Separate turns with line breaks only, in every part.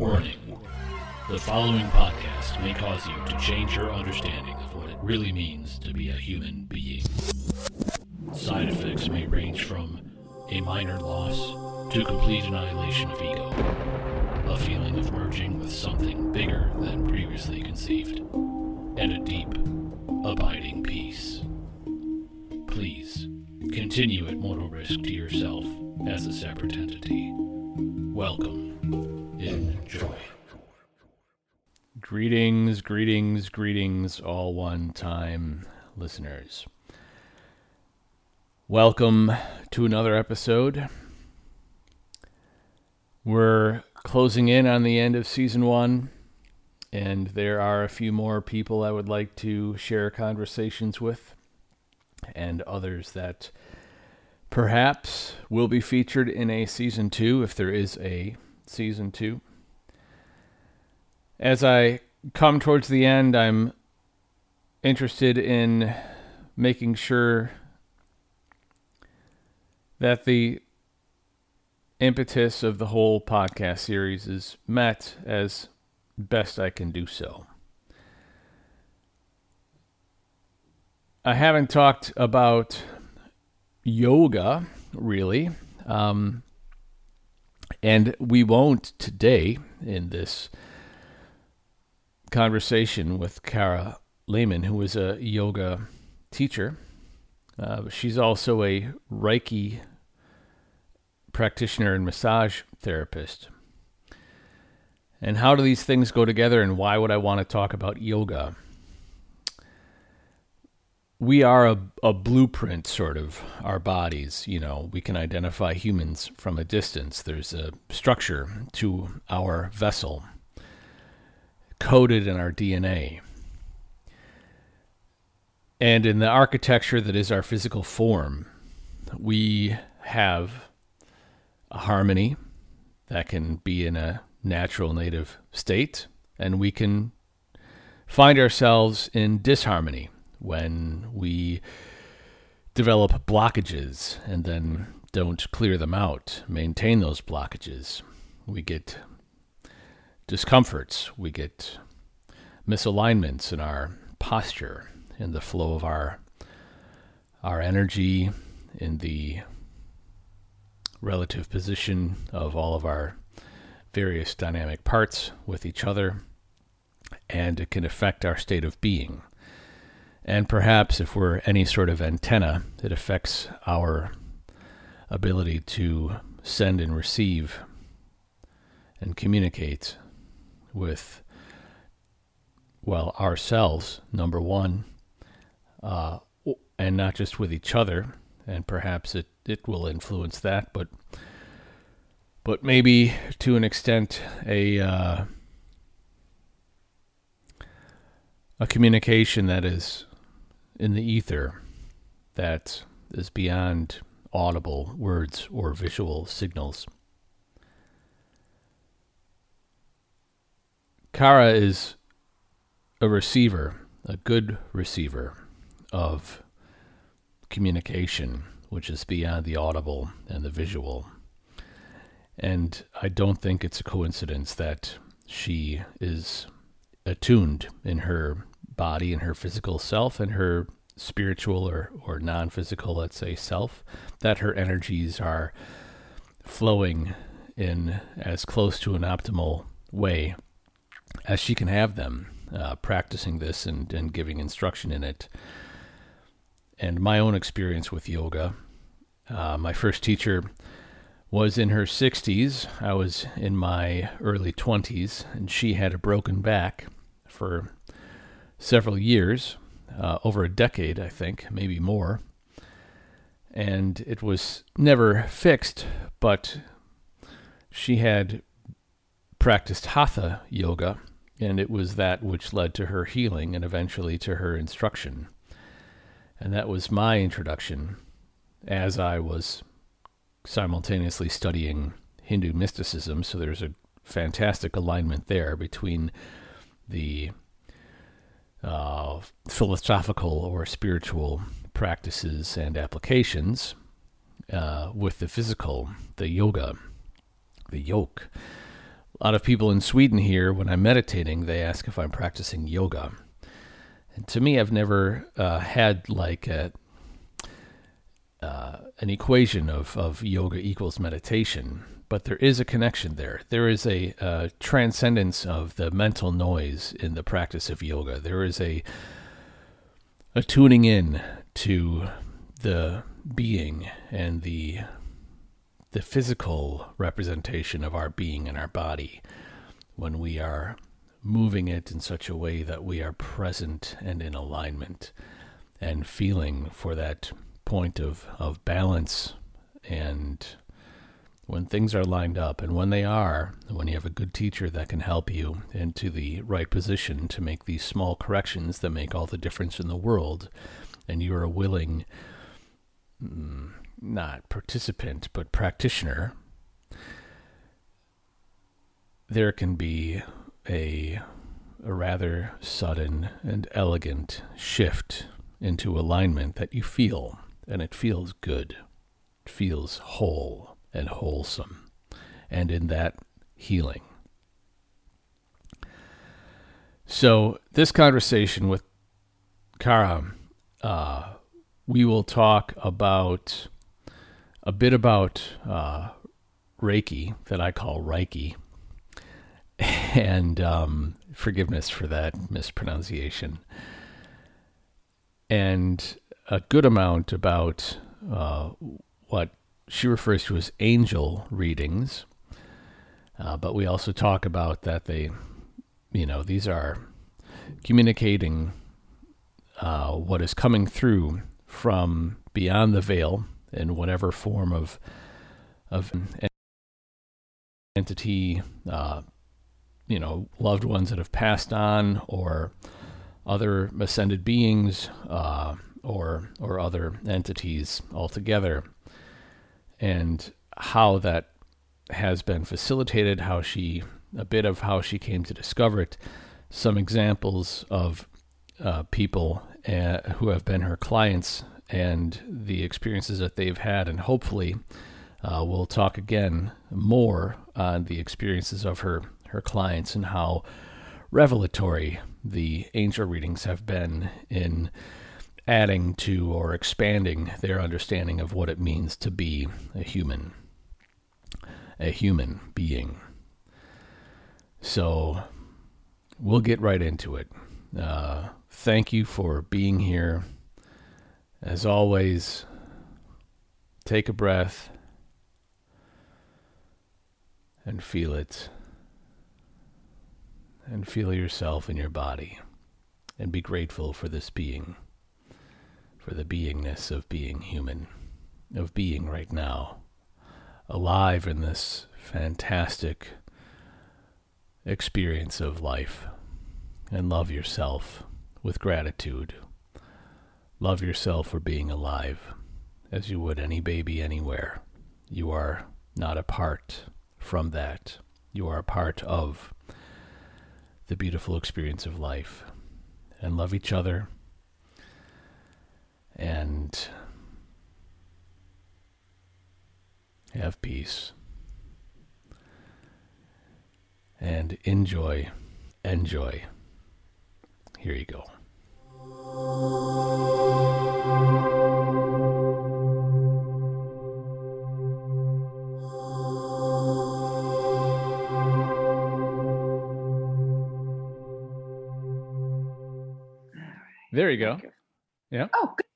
Warning. The following podcast may cause you to change your understanding of what it really means to be a human being. Side effects may range from a minor loss to complete annihilation of ego, a feeling of merging with something bigger than previously conceived, and a deep, abiding peace. Please continue at mortal risk to yourself as a separate entity. Welcome. Enjoy.
Greetings, greetings, greetings, all one time listeners. Welcome to another episode. We're closing in on the end of season one, and there are a few more people I would like to share conversations with, and others that perhaps will be featured in a season two if there is a season two. As I come towards the end, I'm interested in making sure that the impetus of the whole podcast series is met as best I can do so. I haven't talked about yoga really, um, and we won't today in this conversation with Kara Lehman, who is a yoga teacher. Uh, she's also a Reiki practitioner and massage therapist. And how do these things go together, and why would I want to talk about yoga? We are a, a blueprint, sort of, our bodies. You know, we can identify humans from a distance. There's a structure to our vessel coded in our DNA. And in the architecture that is our physical form, we have a harmony that can be in a natural native state, and we can find ourselves in disharmony when we develop blockages and then don't clear them out, maintain those blockages. We get discomforts, we get misalignments in our posture, in the flow of our our energy, in the relative position of all of our various dynamic parts with each other, and it can affect our state of being. And perhaps if we're any sort of antenna, it affects our ability to send and receive and communicate with, well, ourselves, number one, uh, and not just with each other. And perhaps it, it will influence that, but but maybe to an extent a uh, a communication that is in the ether that is beyond audible words or visual signals. Kara is a receiver, a good receiver of communication, which is beyond the audible and the visual. And I don't think it's a coincidence that she is attuned in her body and her physical self and her spiritual or, or non physical, let's say, self, that her energies are flowing in as close to an optimal way as she can have them, uh, practicing this and, and giving instruction in it. And my own experience with yoga, uh, my first teacher was in her 60s. I was in my early 20s, and she had a broken back for several years, uh, over a decade, I think, maybe more. And it was never fixed, but she had practiced hatha yoga, and it was that which led to her healing and eventually to her instruction. And that was my introduction as I was simultaneously studying Hindu mysticism. So there's a fantastic alignment there between the uh, philosophical or spiritual practices and applications uh, with the physical, the yoga, the yoke a lot of people in Sweden here, when I'm meditating, they ask if I'm practicing yoga. And to me, I've never uh, had like a, uh, an equation of, of yoga equals meditation, but there is a connection there. There is a, a transcendence of the mental noise in the practice of yoga. There is a a tuning in to the being and the the physical representation of our being and our body when we are moving it in such a way that we are present and in alignment and feeling for that point of, of balance. And when things are lined up and when they are when you have a good teacher that can help you into the right position to make these small corrections that make all the difference in the world and you're a willing mm, not participant, but practitioner, there can be a, a rather sudden and elegant shift into alignment that you feel, and it feels good. It feels whole and wholesome, and in that healing. So, this conversation with Kara, uh, we will talk about a bit about uh, Reiki that I call Reiki, and um, forgiveness for that mispronunciation, and a good amount about uh, what she refers to as angel readings. Uh, but we also talk about that they, you know, these are communicating uh, what is coming through from beyond the veil in whatever form of of entity, uh, you know, loved ones that have passed on, or other ascended beings, uh, or or other entities altogether, and how that has been facilitated, how she a bit of how she came to discover it, some examples of uh, people uh, who have been her clients and the experiences that they've had, and hopefully uh, we'll talk again more on the experiences of her her clients and how revelatory the angel readings have been in adding to or expanding their understanding of what it means to be a human, a human being. So we'll get right into it. Uh, thank you for being here. As always, take a breath and feel it. And feel yourself in your body. And be grateful for this being, for the beingness of being human, of being right now, alive in this fantastic experience of life. And love yourself with gratitude. Love yourself for being alive, as you would any baby anywhere. You are not apart from that. You are a part of the beautiful experience of life. And love each other. And have peace. And enjoy. Enjoy. Here you go. There you go. Yeah.
Oh, good.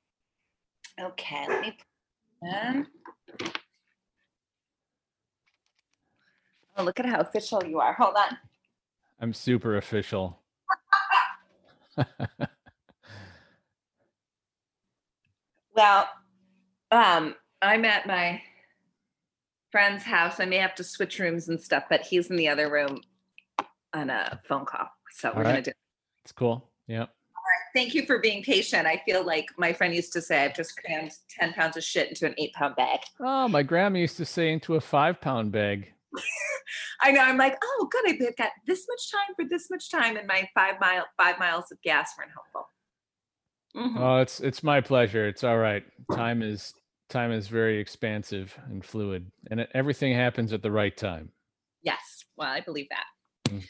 Okay, let me. Oh, look at how official you are. Hold on.
I'm super official.
well, um, I'm at my friend's house. I may have to switch rooms and stuff, but he's in the other room on a phone call. So All we're right. gonna do.
It's cool. Yeah.
Thank you for being patient. I feel like my friend used to say, I've just crammed 10 pounds of shit into an eight pound bag.
Oh, my grandma used to say into a five pound bag.
I know. I'm like, oh, good. I've got this much time for this much time, and my five mile five miles of gas weren't helpful.
Mm-hmm. Oh, it's it's my pleasure. It's all right. Time is time is very expansive and fluid, and it, everything happens at the right time.
Yes. Well, I believe that.
Mm.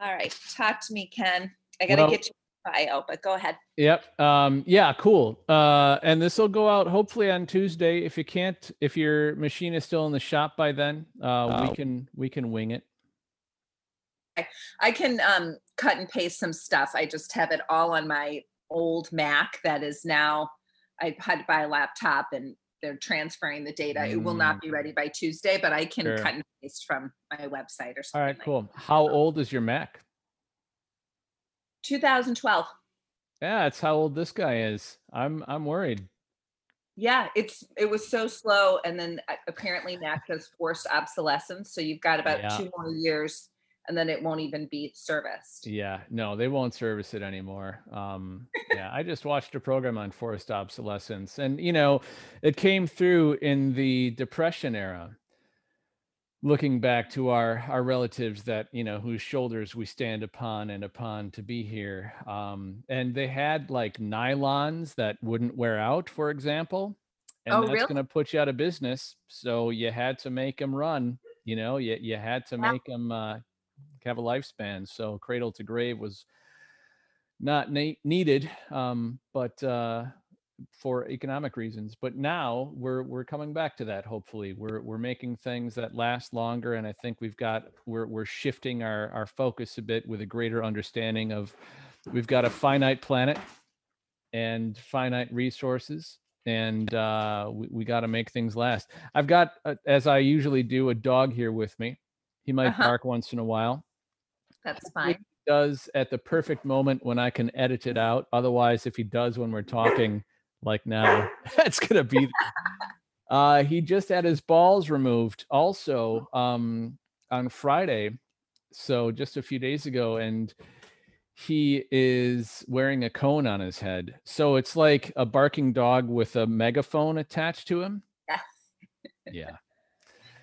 All right. Talk to me, Ken. I gotta
Well-
get your bio, but go ahead.
Yep. Um, yeah, cool. Uh, and this will go out hopefully on Tuesday. If you can't, if your machine is still in the shop by then, uh,
Oh.
we can we can wing it.
I can um, cut and paste some stuff. I just have it all on my old Mac that is now, I had to buy a laptop and they're transferring the data. It will not be ready by Tuesday, but I can
Sure.
cut and paste from my website or something.
All right,
like
cool. How old is your Mac?
2012.
Yeah, that's how old this guy is. I'm I'm worried.
Yeah, it's it was so slow, and then uh, apparently Mac does forced obsolescence. So you've got about
Yeah.
two more years, and then it won't even be serviced.
Yeah, no, they won't service it anymore. Um, yeah, I just watched a program on forced obsolescence, and you know, it came through in the Depression era. Looking back to our our relatives that you know whose shoulders we stand upon and upon to be here, um, and they had like nylons that wouldn't wear out, for example, and
Oh,
that's
really?
going to put you out of business. So you had to make them run. You know, you you had to make them uh, have a lifespan. So cradle to grave was not na- needed, um, but uh, for economic reasons. But now we're we're coming back to that. Hopefully, we're we're making things that last longer, and I think we've got we're we're shifting our our focus a bit with a greater understanding of we've got a finite planet and finite resources. And uh, we, we got to make things last. I've got, uh, as I usually do, a dog here with me. He might
Uh-huh.
bark once in a while
That's fine.
He does at the perfect moment when I can edit it out. Otherwise, if he does when we're talking, like now, that's gonna be. Uh, he just had his balls removed also um, on Friday, so just a few days ago, and he is wearing a cone on his head. So it's like a barking dog with a megaphone attached to him.
Yeah.
Yeah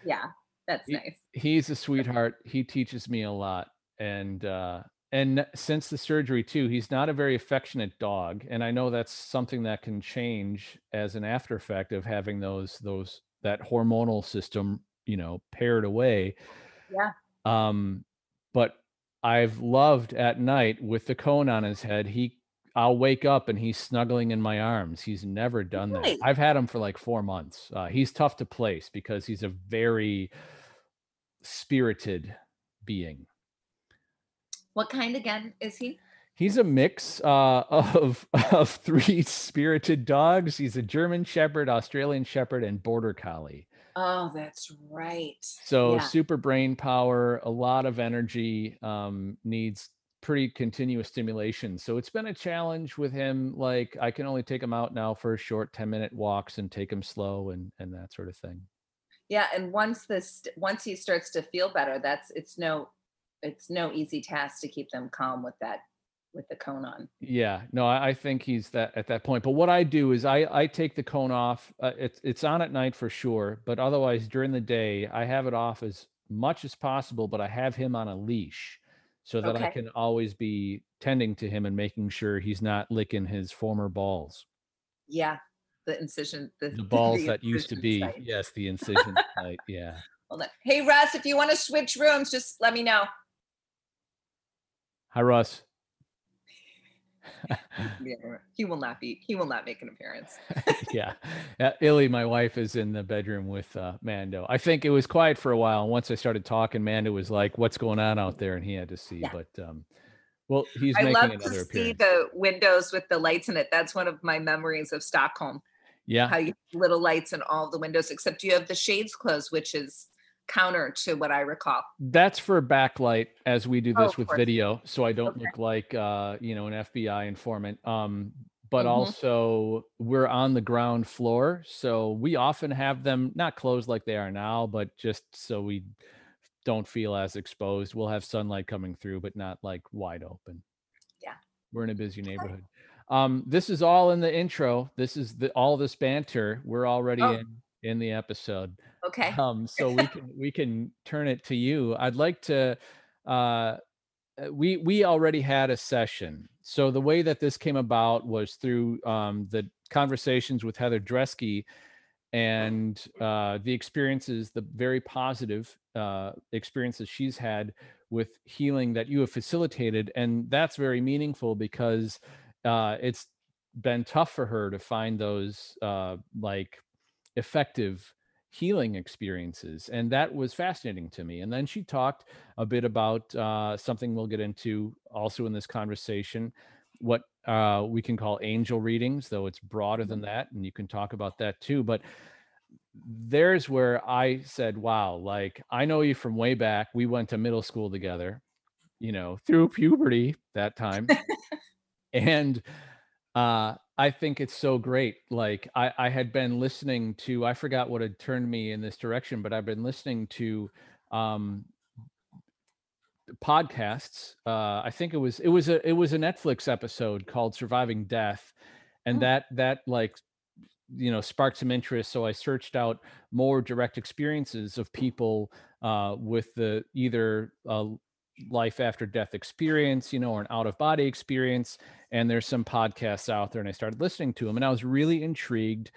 Yeah, that's
Ye-
nice.
he's a sweetheart. He teaches me a lot, and uh, and since the surgery too, he's not a very affectionate dog, and I know that's something that can change as an after effect of having those those that hormonal system, you know, pared away.
Yeah.
Um, but I've loved at night with the cone on his head. He, I'll wake up and he's snuggling in my arms. He's never done that. I've had him for like four months. Uh, he's tough to place because he's a very spirited being.
What kind again is he?
He's a mix uh, of of three spirited dogs. He's a German Shepherd, Australian Shepherd, and Border Collie.
Oh, that's right.
So
Yeah.
super brain power, a lot of energy, um, needs pretty continuous stimulation. So it's been a challenge with him. Like I can only take him out now for short 10 minute walks and take him slow and and that sort of thing.
Yeah, and once this once he starts to feel better, that's it's no it's no easy task to keep them calm with that with the cone on.
Yeah, no, I, I think he's that at that point. But what I do is I I take the cone off. Uh, it's it's on at night for sure, but otherwise during the day I have it off as much as possible. But I have him on a leash so that I can always be tending to him and making sure he's not licking his former balls,
Yeah, the incision, the,
the balls
the
that used to be.
site.
Yes, the incision site. Yeah.
Hold on. Hey Russ, if you want to switch rooms, just let me know.
Hi, Russ.
Yeah, he will not be. He will not make an appearance.
yeah. Uh, Illy, my wife, is in the bedroom with uh, Mando. I think it was quiet for a while. And once I started talking, Mando was like, What's going on out there? And he had to see.
Yeah.
But, um, well, he's
I
making
love
another
to see the windows with the lights in it. That's one of my memories of Stockholm.
yeah.
How you have little lights in all the windows, except you have the shades closed, which is counter to what I recall.
That's for backlight as we do
Oh,
this
of
with
course.
video. So I don't
Okay.
look like, uh, you know, an FBI informant. Um, but
Mhm.
also we're on the ground floor. So we often have them not closed like they are now, but just so we don't feel as exposed. We'll have sunlight coming through, but not like wide open.
Yeah.
We're in a busy neighborhood. Um, this is all in the intro. This is the all this banter. We're already
Oh.
in in the episode
Okay.
um so we can we can turn it to you i'd like to uh uh, we we already had a session so the way that this came about was through um the conversations with heather dresky and uh, the experiences, the very positive uh, experiences she's had with healing that you have facilitated. And that's very meaningful because uh, it's been tough for her to find those uh, like effective healing experiences and that was fascinating to me and then she talked a bit about uh, something we'll get into also in this conversation what uh, we can call angel readings though it's broader than mm-hmm. that and you can talk about that too but there's where i said wow like i know you from way back we went to middle school together you know through puberty that time and uh I think it's so great. Like I, I had been listening to, I forgot what had turned me in this direction, but I've been listening to um, podcasts. Uh, I think it was it was a it was a Netflix episode called Surviving Death, and oh. that that like you know sparked some interest. So I searched out more direct experiences of people uh, with the either uh, life after death experience, you know, or an out of body experience. And there's some podcasts out there, and I started listening to them, and I was really intrigued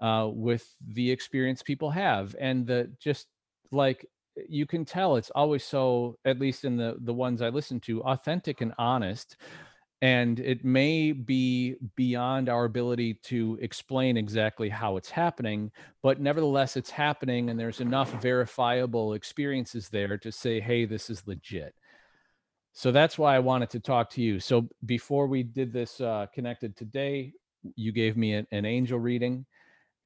uh, with the experience people have, and the just like you can tell it's always so at least in the the ones i listen to authentic and honest and it may be beyond our ability to explain exactly how it's happening but nevertheless it's happening and there's enough verifiable experiences there to say hey this is legit. So that's why i wanted to talk to you. So before we did this uh, connected today you gave me an, an angel reading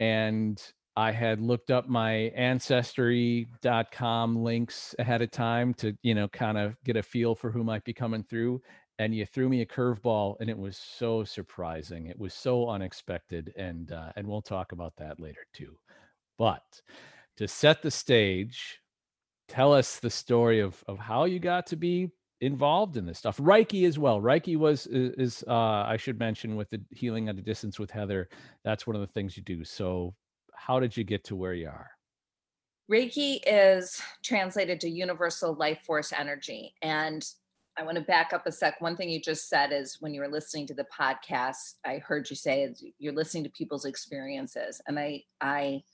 and i had looked up my ancestry.com links ahead of time to you know kind of get a feel for who might be coming through and you threw me a curveball and it was so surprising it was so unexpected and uh, and we'll talk about that later too. But to set the stage tell us the story of of how you got to be involved in this stuff. Reiki as well reiki was is, uh, i should mention with the healing at a distance with heather that's one of the things you do. So how did you get to where you are?
Reiki is translated to universal life force energy and I want to back up a sec. One thing you just said is when you were listening to the podcast, I heard you say you're listening to people's experiences. And I, I,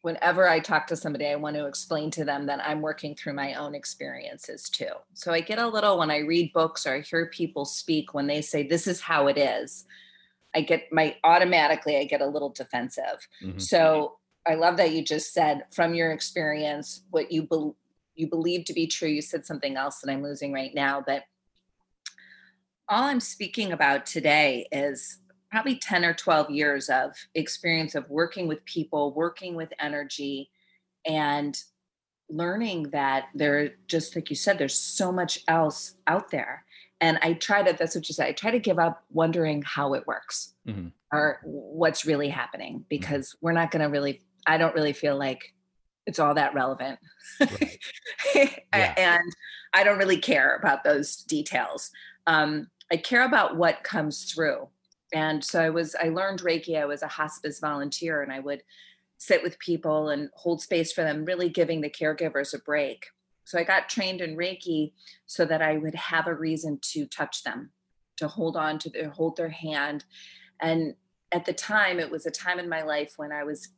whenever I talk to somebody, I want to explain to them that I'm working through my own experiences too. So I get a little when I read books or I hear people speak when they say, this is how it is. I get my automatically, I get a little defensive. Mm-hmm. So I love that you just said from your experience, what you believe you believe to be true. You said something else that I'm losing right now, but all I'm speaking about today is probably 10 or 12 years of experience of working with people, working with energy, and learning that there, just like you said, there's so much else out there. And I try to, that's what you said, I try to give up wondering how it works mm-hmm. or what's really happening mm-hmm. because mm-hmm. we're not going to really, I don't really feel like it's all that relevant. Right. yeah. and I don't really care about those details. Um, I care about what comes through. And so I was, I learned Reiki. I was a hospice volunteer and I would sit with people and hold space for them, really giving the caregivers a break. So I got trained in Reiki so that I would have a reason to touch them, to hold on to their, hold their hand. And at the time, it was a time in my life when I was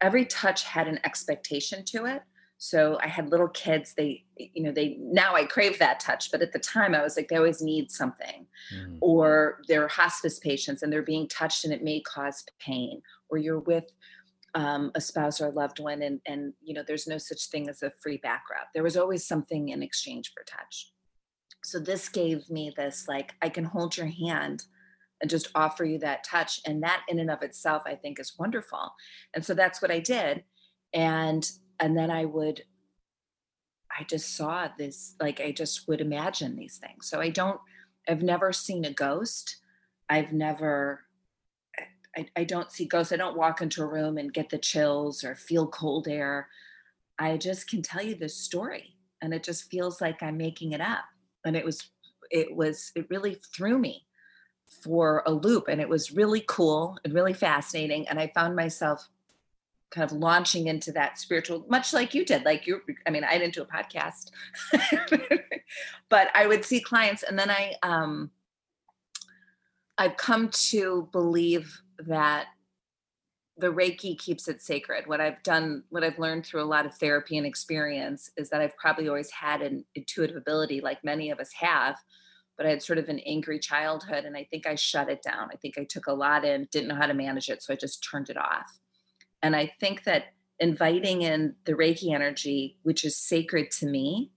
every touch had an expectation to it. So i had little kids they you know they now i crave that touch but at the time i was like they always need something. Mm. or they're hospice patients and they're being touched and it may cause pain. Or you're with um, a spouse or a loved one and and you know there's no such thing as a free back rub. There was always something in exchange for touch. So this gave me this like i can hold your hand and just offer you that touch and that in and of itself i think is wonderful. And so that's what i did and and then i would i just saw this like i just would imagine these things. So i don't i've never seen a ghost. I've never I, I don't see ghosts. I don't walk into a room and get the chills or feel cold air. I just can tell you this story and it just feels like i'm making it up. And it was it was it really threw me for a loop and it was really cool and really fascinating and i found myself kind of launching into that spiritual much like you did like you i mean i didn't do a podcast but i would see clients and then i um i've come to believe that the Reiki keeps it sacred. What I've done, what I've learned through a lot of therapy and experience is that I've probably always had an intuitive ability, like many of us have, but I had sort of an angry childhood and I think I shut it down. I think I took a lot in, didn't know how to manage it. So I just turned it off. And I think that inviting in the Reiki energy, which is sacred to me,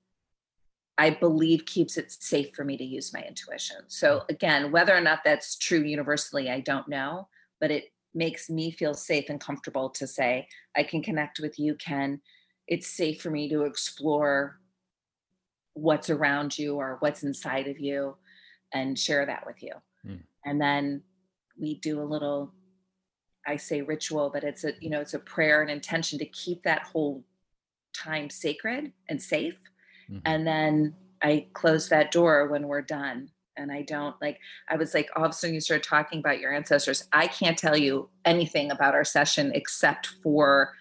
I believe keeps it safe for me to use my intuition. So again, whether or not that's true universally, I don't know, but it makes me feel safe and comfortable to say, I can connect with you, Ken. It's safe for me to explore what's around you or what's inside of you and share that with you. Mm. And then we do a little, I say ritual, but it's a, you know, it's a prayer and intention to keep that whole time sacred and safe. Mm-hmm. And then I close that door when we're done and I don't like I was like all of a sudden you started talking about your ancestors. I can't tell you anything about our session except for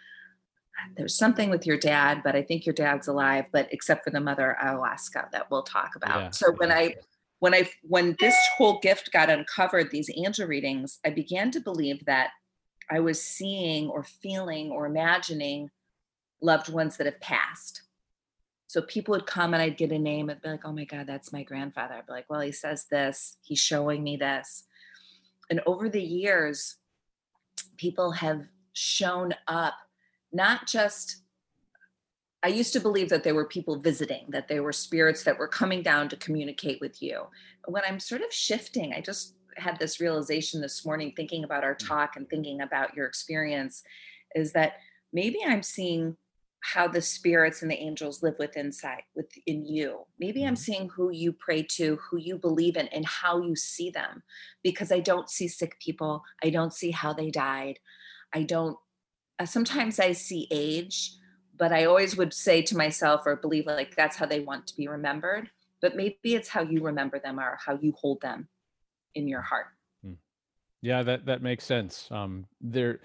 there's something with your dad, but I think your dad's alive, but except for the mother ayahuasca that we'll talk about. Yeah. So when I when I when this whole gift got uncovered, these angel readings, I began to believe that I was seeing or feeling or imagining loved ones that have passed. So people would come and I'd get a name and be like, oh my God, that's my grandfather. I'd be like, well, he says this, he's showing me this. And over the years, people have shown up, not just, I used to believe that there were people visiting, that there were spirits that were coming down to communicate with you. When I'm sort of shifting, I just had this realization this morning thinking about our talk and thinking about your experience is that maybe I'm seeing how the spirits and the angels live within inside within you maybe i'm mm-hmm. seeing who you pray to who you believe in and how you see them because i don't see sick people i don't see how they died i don't sometimes i see age but i always would say to myself or believe like that's how they want to be remembered but maybe it's how you remember them or how you hold them in your heart hmm.
yeah that that makes sense um there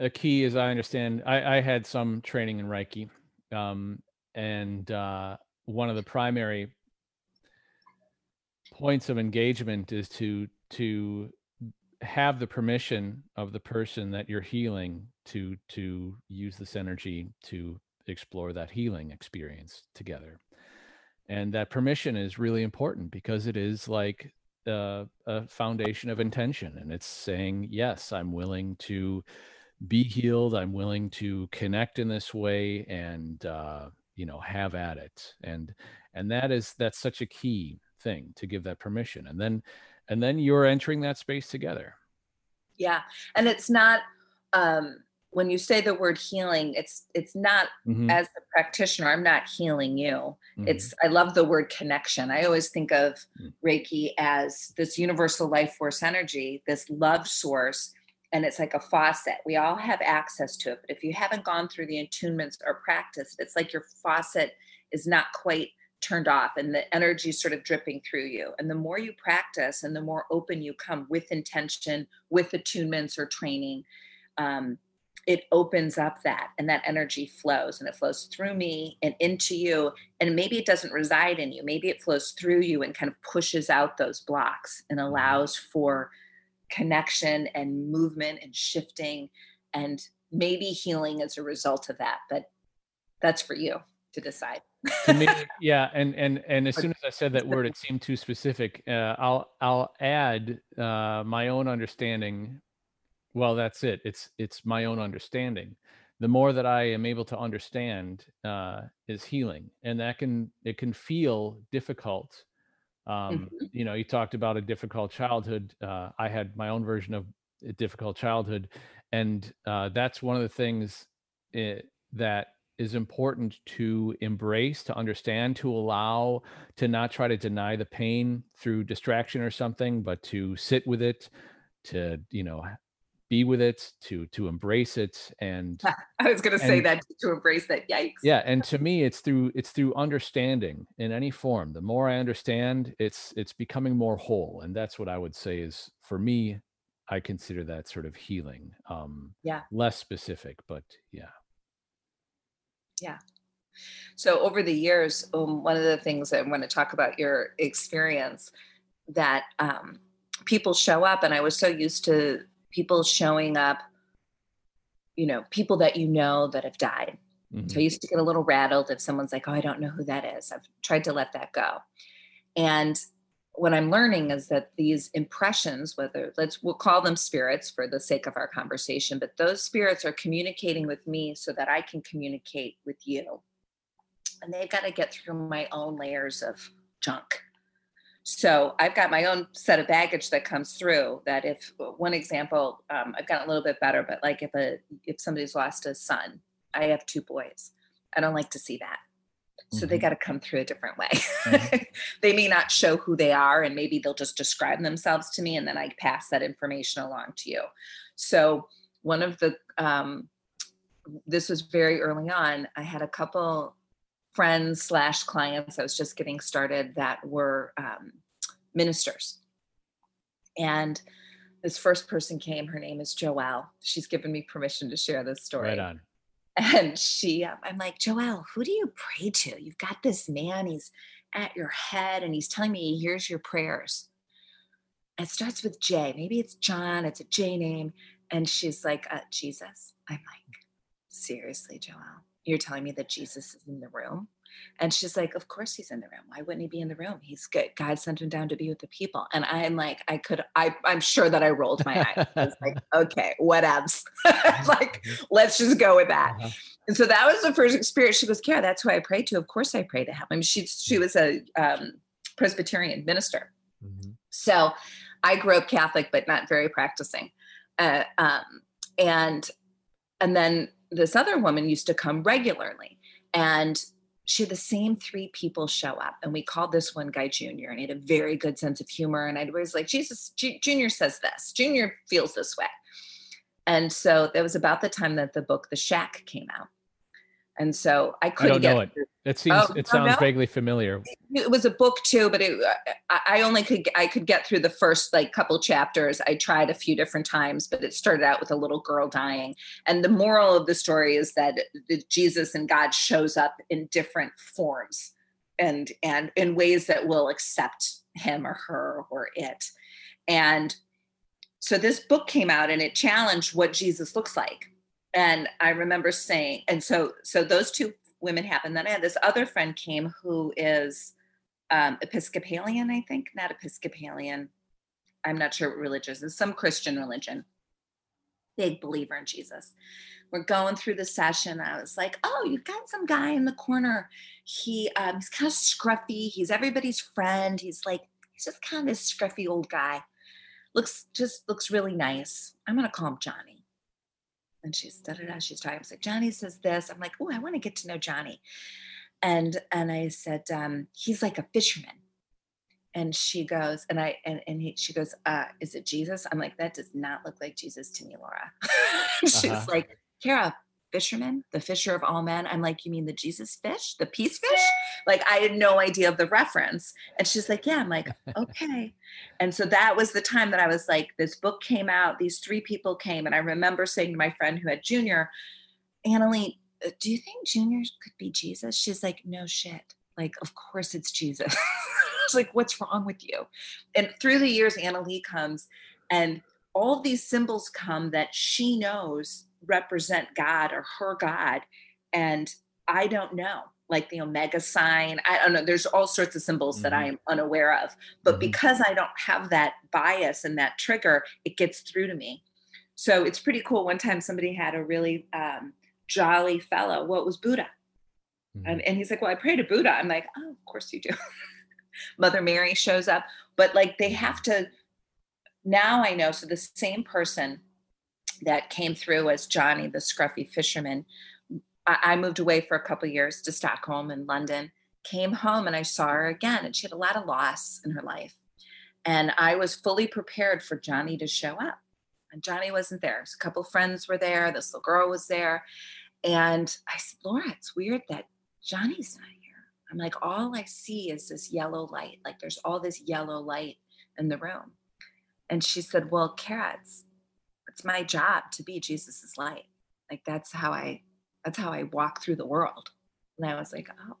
a key, as I understand, I, I had some training in Reiki, um, and uh, one of the primary points of engagement is to to have the permission of the person that you're healing to to use this energy to explore that healing experience together. And that permission is really important because it is like uh, a foundation of intention and it's saying yes i'm willing to be healed. I'm willing to connect in this way and uh, you know have at it. And and that is that's such a key thing to give that permission. And then and then you're entering that space together
yeah and it's not um when you say the word healing it's it's not mm-hmm. as a practitioner i'm not healing you mm-hmm. it's i love the word connection i always think of mm. reiki as this universal life force energy this love source and it's like a faucet. We all have access to it. But if you haven't gone through the attunements or practiced, it's like your faucet is not quite turned off and the energy is sort of dripping through you. And the more you practice and the more open you come with intention, with attunements or training, um, it opens up that and that energy flows and it flows through me and into you. And maybe it doesn't reside in you, maybe it flows through you and kind of pushes out those blocks and allows for connection and movement and shifting and maybe healing as a result of that but that's for you to decide
to me yeah and and and as soon as i said that word it seemed too specific uh, i'll i'll add uh, my own understanding well that's it it's it's my own understanding the more that i am able to understand uh, is healing and that can it can feel difficult um, mm-hmm. You know, you talked about a difficult childhood. Uh, I had my own version of a difficult childhood, and uh, that's one of the things it, eh, that is important to embrace, to understand, to allow, to not try to deny the pain through distraction or something, but to sit with it, to you know be with it to to embrace it and
i was going to say that to embrace that yikes.
Yeah and to me it's through it's through understanding in any form. The more i understand it's it's becoming more whole and that's what i would say is for me i consider that sort of healing um
yeah.
less specific but yeah
yeah so over the years um, one of the things i want to talk about your experience that um people show up and i was so used to people showing up you know, people that you know that have died.
Mhm.
So I used to get a little rattled if someone's like, oh, I don't know who that is. I've tried to let that go. And what I'm learning is that these impressions, whether let's we'll call them spirits for the sake of our conversation, but those spirits are communicating with me so that I can communicate with you. And they've got to get through my own layers of junk. So I've got my own set of baggage that comes through. That if one example, um, I've gotten a little bit better, but like if a if somebody's lost a son, I have two boys. I don't like to see that. So they
Mhm.
got to come through a different way.
Mhm.
they may not show who they are, and maybe they'll just describe themselves to me, and then I pass that information along to you. So one of the um, this was very early on. I had a couple friends slash clients. I was just getting started that were um, ministers, and this first person came. Her name is Joelle. She's given me permission to share this story
Right on.
And she um, i'm like joelle who do you pray to? You've got this man he's at your head and he's telling me he hears your prayers. It starts with j maybe it's john it's a j name and she's like uh, jesus. I'm like seriously joelle? You're telling me that jesus is in the room and she's like of course he's in the room why wouldn't he be in the room he's good god sent him down to be with the people and i'm like i could i i'm sure that i rolled my eyes i was like okay whatevs like let's just go with that
Uh-huh.
and so that was the first experience. She goes, Kara, that's who I pray to. Of course I pray to him. I mean, she she was a um, Presbyterian minister.
Mhm.
So I grew up Catholic, but not very practicing. Uh, um, and and then this other woman used to come regularly, and she had the same three people show up, and we called this one guy Junior, and he had a very good sense of humor. And I was like, Jesus, Ju- Junior says this, Junior feels this way. And so that was about the time that the book The Shack came out. And so I couldn't
I
don't
know it. It seems
Oh,
it sounds vaguely familiar.
it was a book too but it, I, I only could i could get through the first like couple chapters. I tried a few different times but it started out with a little girl dying. And the moral of the story is that that jesus and god shows up in different forms and and in ways that will accept him or her or it. And so this book came out and it challenged what jesus looks like and i remember saying and so so those two women happened. Then i had this other friend came who is um, episcopalian i think not episcopalian. I'm not sure what religious is some christian religion. Big believer in jesus. We're going through the session. I was like oh you've got some guy in the corner. He um, he's kind of scruffy. He's everybody's friend. He's like he's just kind of this scruffy old guy. Looks just looks really nice. I'm gonna call him johnny and she's da da da. She's talking. I was like, Johnny says this. I'm like, oh, I want to get to know Johnny. And and I said, um, he's like a fisherman. And she goes, and I and and he, she goes, uh, is it Jesus? I'm like, that does not look like Jesus to me, Laura. she's
Uh-huh.
like, Kara, fisherman, the fisher of all men. I'm like, you mean the Jesus fish, the peace fish? Like I had no idea of the reference. And she's like, yeah. I'm like, okay. And so that was the time that I was like, this book came out, these three people came. And I remember saying to my friend who had Junior, Annalie, uh, do you think Junior could be Jesus? She's like, no shit. Like, of course it's Jesus. I was like, what's wrong with you? And through the years, Annalie comes and all these symbols come that she knows represent God or her God. And I don't know, like the Omega sign. I don't know. There's all sorts of symbols that
Mhm.
I'm unaware of. But
Mhm.
because I don't have that bias and that trigger, it gets through to me. So it's pretty cool. One time somebody had a really um, jolly fellow. Well, it was Buddha.
Mhm.
And, and he's like, Well, I pray to Buddha. I'm like, Oh, of course you do. Mother Mary shows up. But like they have to, now I know. So the same person that came through as Johnny, the scruffy fisherman, I, moved away for a couple years to Stockholm and London, came home and I saw her again. And she had a lot of loss in her life. And I was fully prepared for Johnny to show up. And Johnny wasn't there. So a couple friends were there. This little girl was there. And I said, Laura, it's weird that Johnny's not here. I'm like, all I see is this yellow light. Like there's all this yellow light in the room. And she said, Well, Kara, it's, it's my job to be Jesus's light. Like that's how I that's how I walk through the world. And I was like, Oh,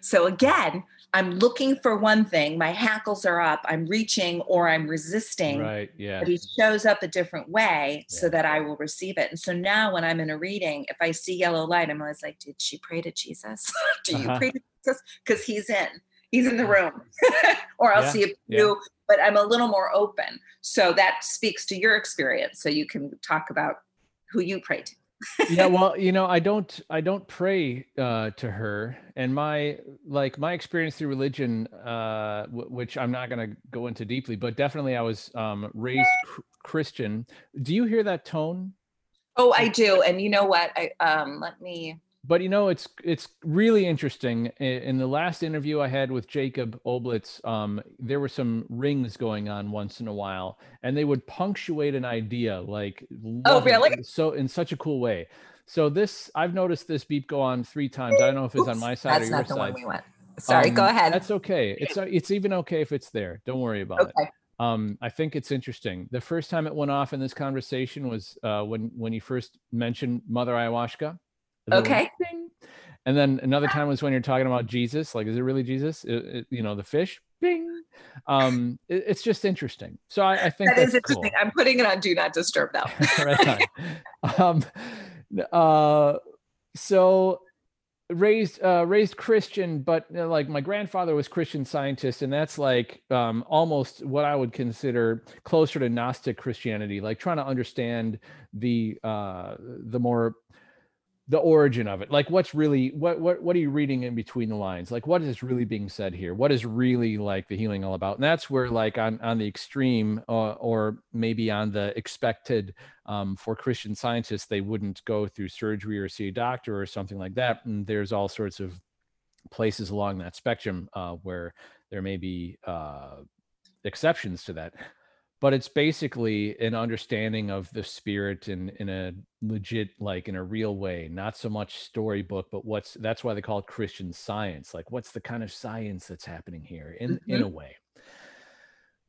So again, I'm looking for one thing, my hackles are up, I'm reaching or I'm resisting.
Right. Yeah.
But he shows up a different way so that I will receive it. And so now when I'm in a reading, if I see yellow light, I'm always like, did she pray to Jesus? Do you
Uh-huh.
pray to Jesus? Because he's in, he's in the room. or I'll
Yeah,
see a
yeah.
but I'm a little more open. So that speaks to your experience. So you can talk about who you pray to.
Yeah well you know i don't i don't pray uh to her and my like my experience through religion uh w- which i'm not going to go into deeply but definitely i was um raised cr- christian do you hear that tone
Oh, I do. And you know what? I um let me
but you know it's it's really interesting in the last interview i had with jacob oblitz um, there were some rings going on once in a while and they would punctuate an idea like
Oh, really?
so in such a cool way so this i've noticed this beep go on three times i don't know if it's on my side or your
not the
side
one we. Sorry, go
Um,
ahead.
that's okay it's uh, it's even okay if it's there don't worry about it
Okay.
um, I think it's interesting. The first time it went off in this conversation was uh, when when you first mentioned Mother Ayahuasca.
Okay.
And then another time was when you're talking about Jesus. Like, is it really Jesus? It- it- you know, the fish. Bing. Um, it- it's just interesting. So I, I think
That is interesting. I'm putting it on do not disturb now.
right on. Um, uh, so raised uh raised christian but uh, like my grandfather was christian scientist and that's like um almost what i would consider closer to gnostic christianity like trying to understand the uh the more the origin of it. Like what's really what what what are you reading in between the lines? Like what is really being said here? What is really like the healing all about? And that's where like on on the extreme uh, or maybe on the expected um, for christian scientists they wouldn't go through surgery or see a doctor or something like that. And there's all sorts of places along that spectrum uh, where there may be uh, exceptions to that but it's basically an understanding of the spirit in in a legit like in a real way not so much storybook but what's that's why they call it christian science like what's the kind of science that's happening here in in a way.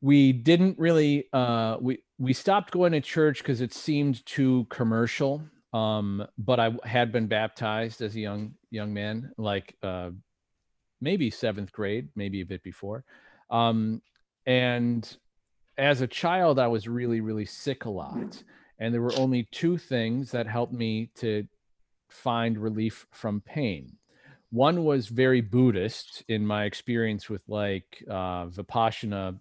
We didn't really uh we we stopped going to church because it seemed too commercial um but i had been baptized as a young young man like uh maybe seventh grade maybe a bit before um and as a child i was really really sick a lot and there were only two things that helped me to find relief from pain one was very buddhist in my experience with like uh vipassana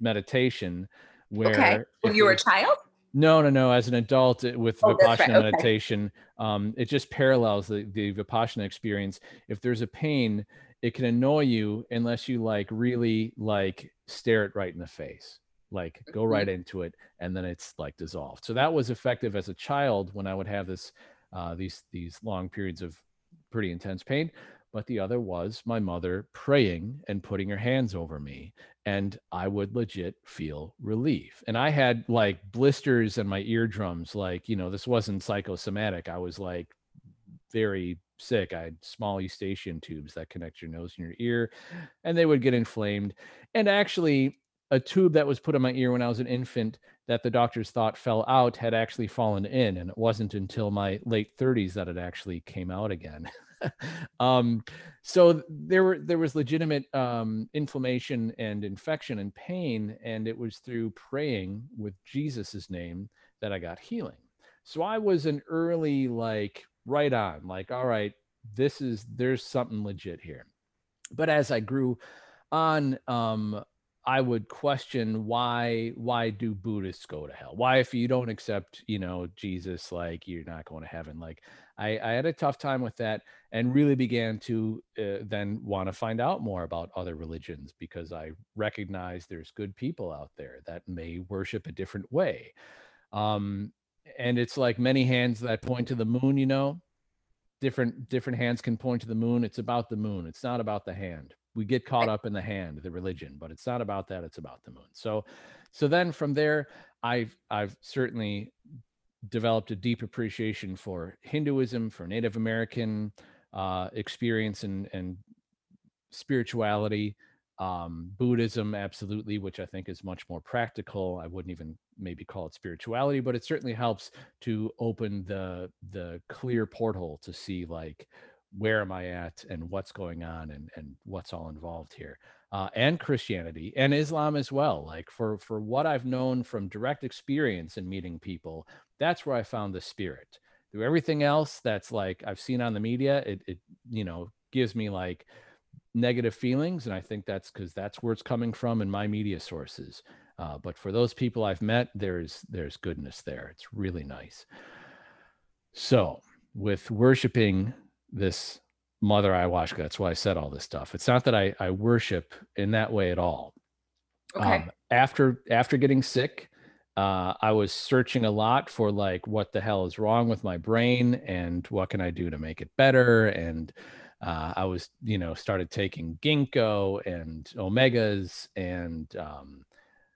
meditation where
okay. When you were a child?
no, no, no. As an adult with
Oh,
Vipassana
right, okay.
meditation, um, it just parallels the, the Vipassana experience. If there's a pain, it can annoy you unless you like really like stare it right in the face, like go right into it, and then it's like dissolved. So that was effective as a child when I would have this, uh, these these long periods of pretty intense pain. But the other was my mother praying and putting her hands over me and I would legit feel relief. And I had like blisters in my eardrums. Like, you know, this wasn't psychosomatic. I was like very sick. I had small eustachian tubes that connect your nose and your ear, and they would get inflamed. And actually, a tube that was put in my ear when I was an infant that the doctors thought fell out had actually fallen in. And it wasn't until my late 30s that it actually came out again. um, so there were there was legitimate um, inflammation and infection and pain, and it was through praying with Jesus's name that I got healing. So I was an early like right on, like all right, this is there's something legit here. But as I grew on, um, I would question why why do Buddhists go to hell? Why if you don't accept you know Jesus, like you're not going to heaven? Like I, I had a tough time with that and really began to uh, then want to find out more about other religions because I recognize there's good people out there that may worship a different way. Um, and it's like many hands that point to the moon, you know, different different hands can point to the moon. It's about the moon. It's not about the hand. We get caught up in the hand, the religion, but it's not about that. It's about the moon. So, so then from there, I've I've certainly developed a deep appreciation for Hinduism, for Native American uh, experience and and spirituality, um, Buddhism, absolutely, which I think is much more practical. I wouldn't even maybe call it spirituality, but it certainly helps to open the the clear portal to see like where am I at and what's going on and and what's all involved here. Uh, and Christianity and Islam as well. Like for for what I've known from direct experience in meeting people, that's where I found the spirit. Through everything else that's like I've seen on the media, it it you know gives me like negative feelings, and I think that's because that's where it's coming from in my media sources. Uh, but for those people I've met, there's there's goodness there. It's really nice. So with worshiping this mother ayahuasca, that's why I said all this stuff. It's not that I, I worship in that way at all.
Okay.
Um, after after getting sick, uh, I was searching a lot for like what the hell is wrong with my brain and what can I do to make it better. And uh, I was, you know, started taking ginkgo and omegas and um,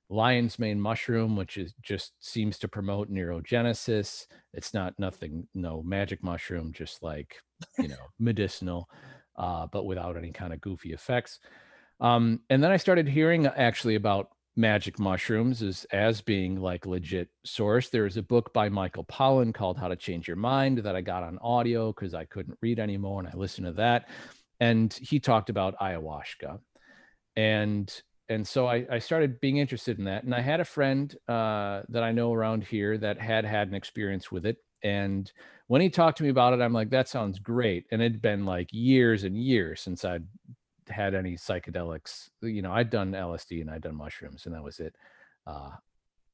lion's mane mushroom, which is just seems to promote neurogenesis. It's not nothing, no magic mushroom, just like you know, medicinal, uh, but without any kind of goofy effects. Um, and then I started hearing actually about magic mushrooms as as being like legit source. There's a book by Michael Pollan called How to Change Your Mind that I got on audio because I couldn't read anymore, and I listened to that. And he talked about ayahuasca, and and so I, I started being interested in that. And I had a friend uh, that I know around here that had had an experience with it. And when he talked to me about it, I'm like, that sounds great. And it'd been like years and years since I'd had any psychedelics. You know, I'd done LSD and I'd done mushrooms, and that was it. Uh,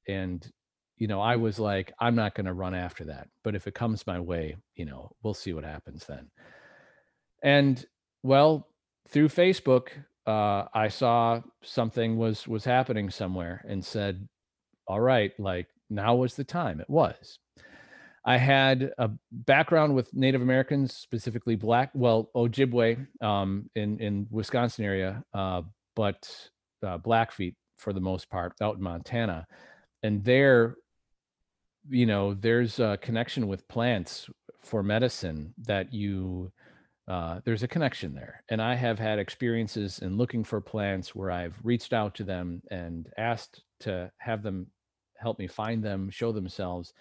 and you know, I was like, I'm not going to run after that. But if it comes my way, you know, we'll see what happens then. And well, through Facebook, uh, I saw something was was happening somewhere and said, "All right, like now was the time." It was. I had a background with Native Americans, specifically Black, well, Ojibwe um, in in Wisconsin area, uh, but uh, Blackfeet for the most part out in Montana, and there, you know, there's a connection with plants for medicine that you uh, there's a connection there. And I have had experiences in looking for plants where I've reached out to them and asked to have them help me find them, show themselves.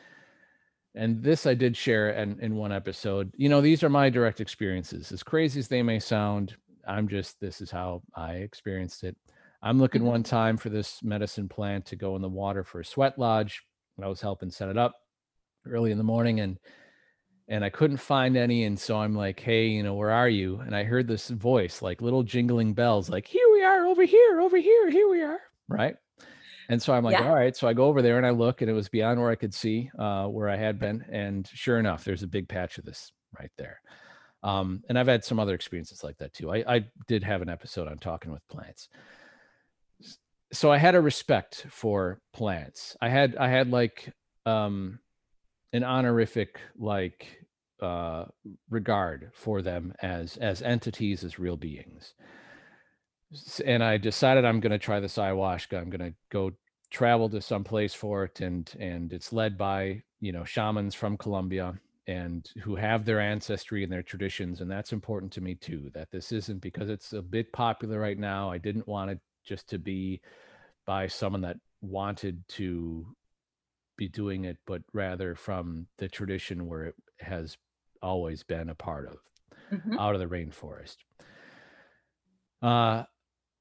And this I did share in, in one episode. You know, these are my direct experiences. As crazy as they may sound, I'm just, this is how I experienced it. I'm looking mm-hmm. one time for this medicine plant to go in the water for a sweat lodge. And I was helping set it up early in the morning and and I couldn't find any. And so I'm like, hey, you know, where are you? And I heard this voice, like little jingling bells, like, here we are, over here, over here, here we are. Right. And so I'm like, yeah. all right. So I go over there and I look, and it was beyond where I could see uh, where I had been. And sure enough, there's a big patch of this right there. Um, and I've had some other experiences like that too. I, I did have an episode on talking with plants. So I had a respect for plants. I had I had like um an honorific like uh, regard for them as as entities as real beings. And i decided i'm going to try this ayahuasca i'm going to go travel to some place for it and and it's led by you know shamans from colombia and who have their ancestry and their traditions and that's important to me too that this isn't because it's a bit popular right now i didn't want it just to be by someone that wanted to be doing it, but rather from the tradition where it has always been a part of, mm-hmm. out of the rainforest. Uh,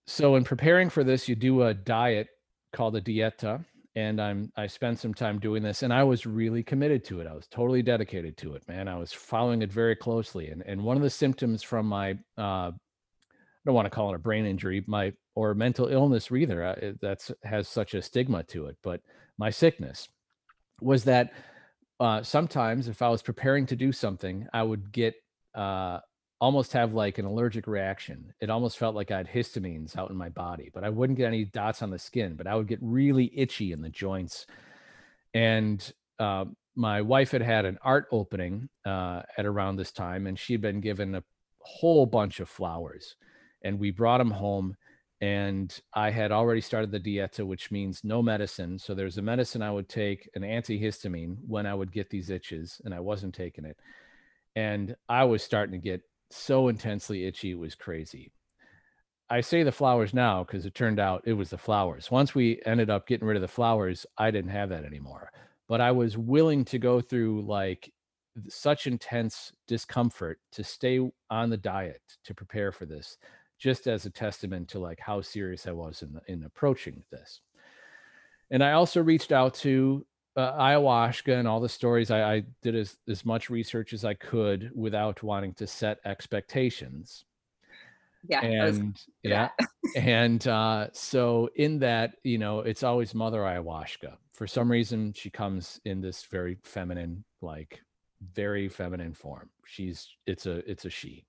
so in preparing for this, you do a diet called a dieta, and I'm I spent some time doing this, and I was really committed to it. I was totally dedicated to it, man. I was following it very closely, and and one of the symptoms from my uh, I don't want to call it a brain injury, my or mental illness either. Uh, that's has such a stigma to it, but my sickness was that uh, sometimes if I was preparing to do something, I would get uh, almost have like an allergic reaction. It almost felt like I had histamines out in my body, but I wouldn't get any dots on the skin, but I would get really itchy in the joints. And uh, my wife had had an art opening uh, at around this time, and she'd been given a whole bunch of flowers. And we brought them home and I had already started the dieta, which means no medicine. So there's a medicine I would take, an antihistamine, when I would get these itches, and I wasn't taking it. And I was starting to get so intensely itchy, it was crazy. I say the flowers now because it turned out it was the flowers. Once we ended up getting rid of the flowers, I didn't have that anymore. But I was willing to go through like such intense discomfort to stay on the diet to prepare for this just as a testament to like how serious i was in the, in approaching this. And i also reached out to uh, ayahuasca and all the stories. I, I did as, as much research as i could without wanting to set expectations.
Yeah.
And yeah. and uh so in that you know it's always mother ayahuasca. For some reason she comes in this very feminine like very feminine form. She's it's a it's a she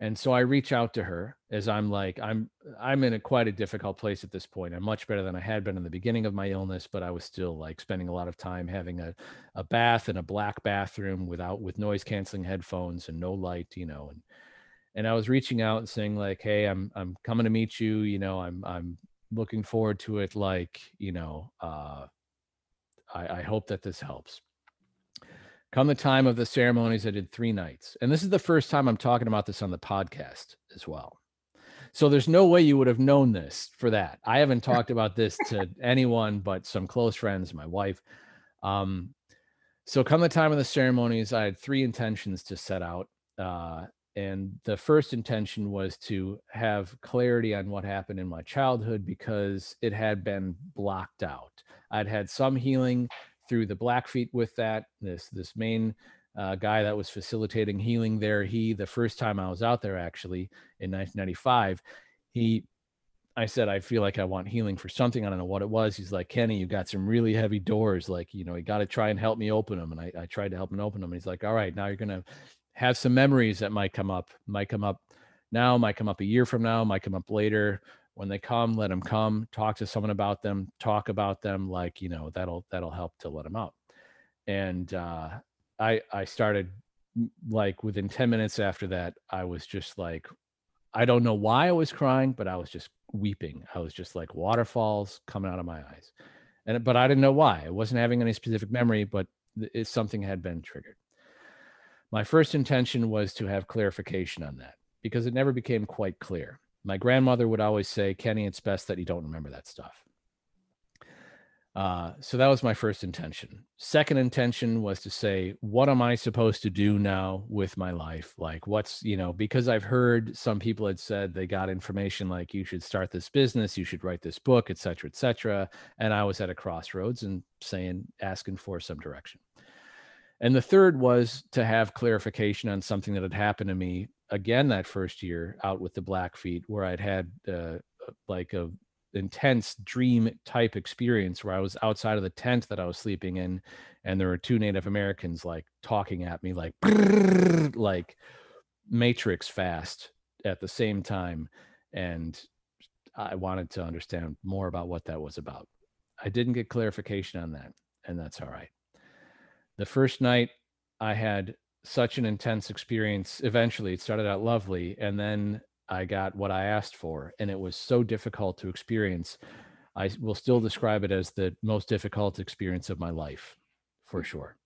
and so i reach out to her as i'm like i'm i'm in a quite a difficult place at this point i'm much better than i had been in the beginning of my illness but i was still like spending a lot of time having a, a bath in a black bathroom without with noise canceling headphones and no light you know and and I was reaching out and saying like, "Hey, I'm I'm coming to meet you. You know, I'm I'm looking forward to it. Like, you know, uh, I, I hope that this helps." Come the time of the ceremonies, I did three nights, and this is the first time I'm talking about this on the podcast as well. So there's no way you would have known this for that. I haven't talked about this to anyone but some close friends, my wife. Um, so come the time of the ceremonies, I had three intentions to set out. Uh, and the first intention was to have clarity on what happened in my childhood because it had been blocked out i'd had some healing through the blackfeet with that this this main uh, guy that was facilitating healing there. He the first time i was out there actually in 1995 he i said i feel like i want healing for something. I don't know what it was. He's like kenny you got some really heavy doors. Like you know you got to try and help me open them and I, I tried to help him open them and he's like all right now you're gonna have some memories that might come up, might come up now, might come up a year from now, might come up later. When they come, let them come. Talk to someone about them. Talk about them, like you know that'll that'll help to let them out. And uh, I I started like within ten minutes after that, I was just like, I don't know why I was crying, but I was just weeping. I was just like waterfalls coming out of my eyes, and but I didn't know why. I wasn't having any specific memory, but it, something had been triggered my first intention was to have clarification on that because it never became quite clear. My grandmother would always say, Kenny, it's best that you don't remember that stuff. Uh, so that was my first intention. Second intention was to say, what am I supposed to do now with my life? Like, what's, you know, because I've heard some people had said they got information like you should start this business, you should write this book, et cetera, et cetera. And I was at a crossroads and saying, asking for some direction. And the third was to have clarification on something that had happened to me again that first year out with the Blackfeet, where I'd had uh, like a intense dream type experience where I was outside of the tent that I was sleeping in, and there were two Native Americans like talking at me like like Matrix fast at the same time, and I wanted to understand more about what that was about. I didn't get clarification on that, and that's all right the first night I had such an intense experience. Eventually, it started out lovely, and then I got what I asked for, and it was so difficult to experience. I will still describe it as the most difficult experience of my life, for sure.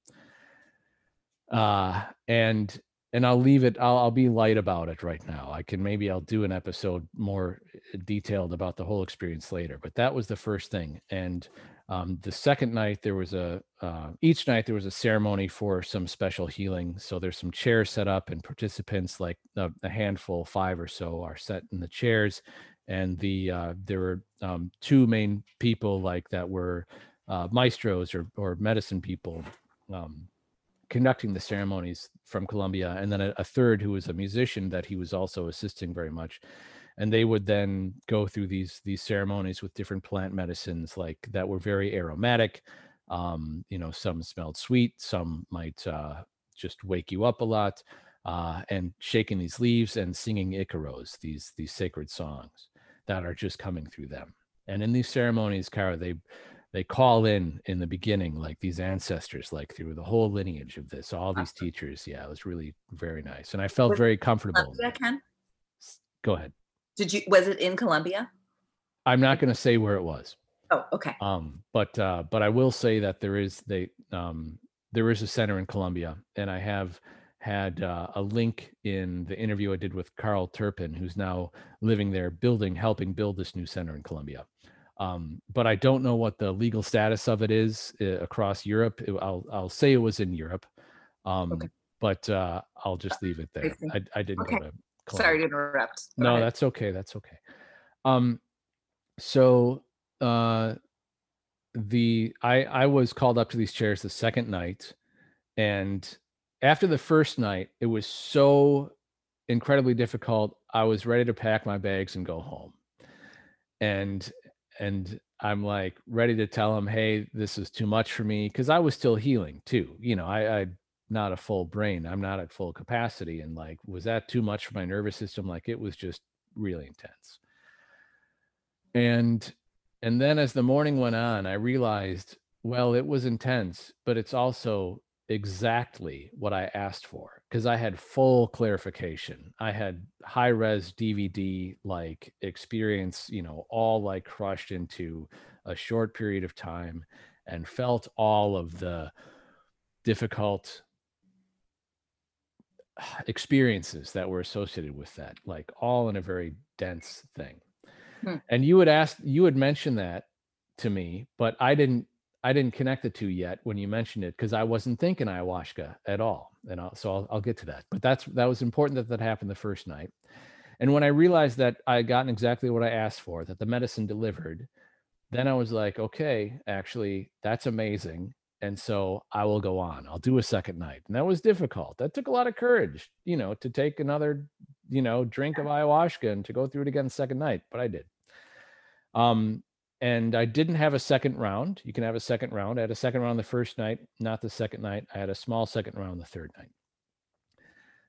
Uh, and and I'll leave it. I'll, I'll be light about it right now. I can maybe I'll do an episode more uh, detailed about the whole experience later. But that was the first thing, and um, the second night there was a uh, each night there was a ceremony for some special healing. So there's some chairs set up, and participants, like a, a handful, five or so, are set in the chairs, and the uh, there were um, two main people like that were uh, maestros or or medicine people. Um, conducting the ceremonies from Colombia, and then a, a third who was a musician that he was also assisting very much and they would then go through these these ceremonies with different plant medicines like that were very aromatic. Um, you know some smelled sweet some might uh, just wake you up a lot uh, and shaking these leaves and singing icaros these these sacred songs that are just coming through them. And in these ceremonies Kara, they they call in in the beginning like these ancestors like through the whole lineage of this all these teachers. Yeah it was really very nice and i felt very comfortable go ahead
Did you, was it in Colombia?
I'm not going to say where it was.
Oh, okay.
Um, but uh, but I will say that there is they um, there is a center in Colombia, and I have had uh, a link in the interview I did with Carl Turpin, who's now living there, building, helping build this new center in Colombia. Um, but I don't know what the legal status of it is uh, across Europe. It- I'll I'll say it was in Europe, Um,
Okay.
but uh, I'll just leave it there. I, I didn't
Okay.
go to.
Sorry to interrupt. Go
No,
ahead.
that's okay. That's okay. Um, so uh, the I I was called up to these chairs the second night, and after the first night, it was so incredibly difficult. I was ready to pack my bags and go home, and and I'm like ready to tell him, hey, this is too much for me because I was still healing too. You know, I I not a full brain. I'm not at full capacity. And like, was that too much for my nervous system? Like it was just really intense. And and then as the morning went on, I realized, well, it was intense, but it's also exactly what I asked for because I had full clarification. I had high res DVD like experience, you know, all like crushed into a short period of time and felt all of the difficult experiences that were associated with that, like all in a very dense thing.
Hmm.
And you would ask, you would mention that to me, but I didn't, I didn't connect the two yet when you mentioned it because I wasn't thinking ayahuasca at all. And I'll, so I'll, I'll get to that. But that's that was important that that happened the first night. And when I realized that I had gotten exactly what I asked for, that the medicine delivered, then I was like, okay, actually, that's amazing. And so I will go on. I'll do a second night. And that was difficult. That took a lot of courage, you know, to take another, you know, drink of ayahuasca and to go through it again the second night, but I did. Um, and I didn't have a second round. You can have a second round. I had a second round the first night, not the second night. I had a small second round the third night.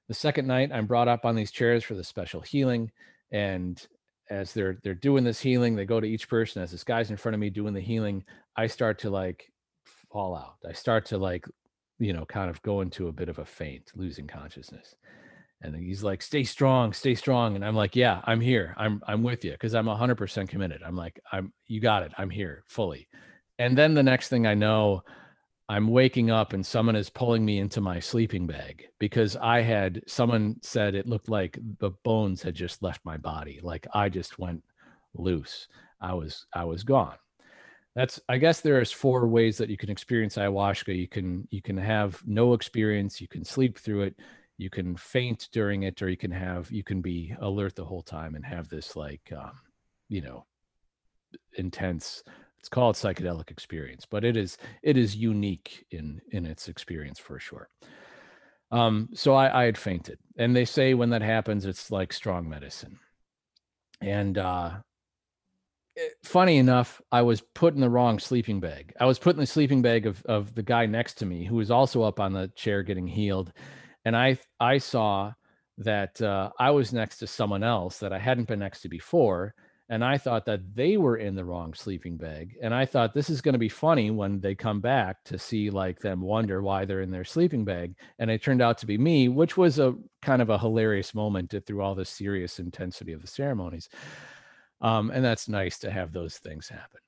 The second night, I'm brought up on these chairs for the special healing. And as they're they're doing this healing, they go to each person. As this guy's in front of me doing the healing, I start to like fall out. I start to like, you know, kind of go into a bit of a faint, losing consciousness. And he's like, "Stay strong, stay strong." And I'm like, "Yeah, I'm here. I'm I'm with you because I'm 100% committed. I'm like, I'm you got it. I'm here fully." And then the next thing I know, I'm waking up and someone is pulling me into my sleeping bag because I had someone said it looked like the bones had just left my body. Like I just went loose. I was I was gone. That's I guess there's four ways that you can experience ayahuasca. You can you can have no experience, you can sleep through it, you can faint during it, or you can have you can be alert the whole time and have this like um, you know intense it's called psychedelic experience but it is it is unique in in its experience for sure um so i i had fainted and they say when that happens it's like strong medicine and uh funny enough i was put in the wrong sleeping bag i was put in the sleeping bag of of the guy next to me who was also up on the chair getting healed and i i saw that uh, i was next to someone else that i hadn't been next to before and I thought that they were in the wrong sleeping bag. And I thought this is going to be funny when they come back to see like them wonder why they're in their sleeping bag. And it turned out to be me, which was a kind of a hilarious moment through all the serious intensity of the ceremonies. Um, and that's nice to have those things happen.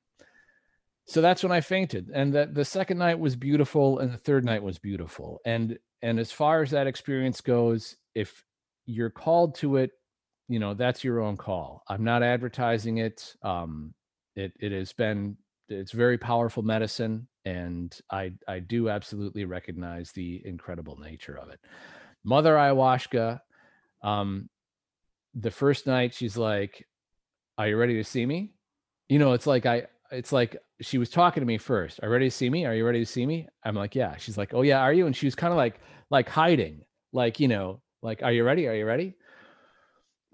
So that's when I fainted. And that the second night was beautiful and the third night was beautiful. And and as far as that experience goes, if you're called to it you know that's your own call i'm not advertising it um it it has been it's very powerful medicine and i i do absolutely recognize the incredible nature of it mother ayahuasca um the first night she's like are you ready to see me? You know it's like i it's like she was talking to me first are you ready to see me? Are you ready to see me? I'm like yeah. She's like oh yeah are you? And she was kind of like like hiding like you know like are you ready? Are you ready?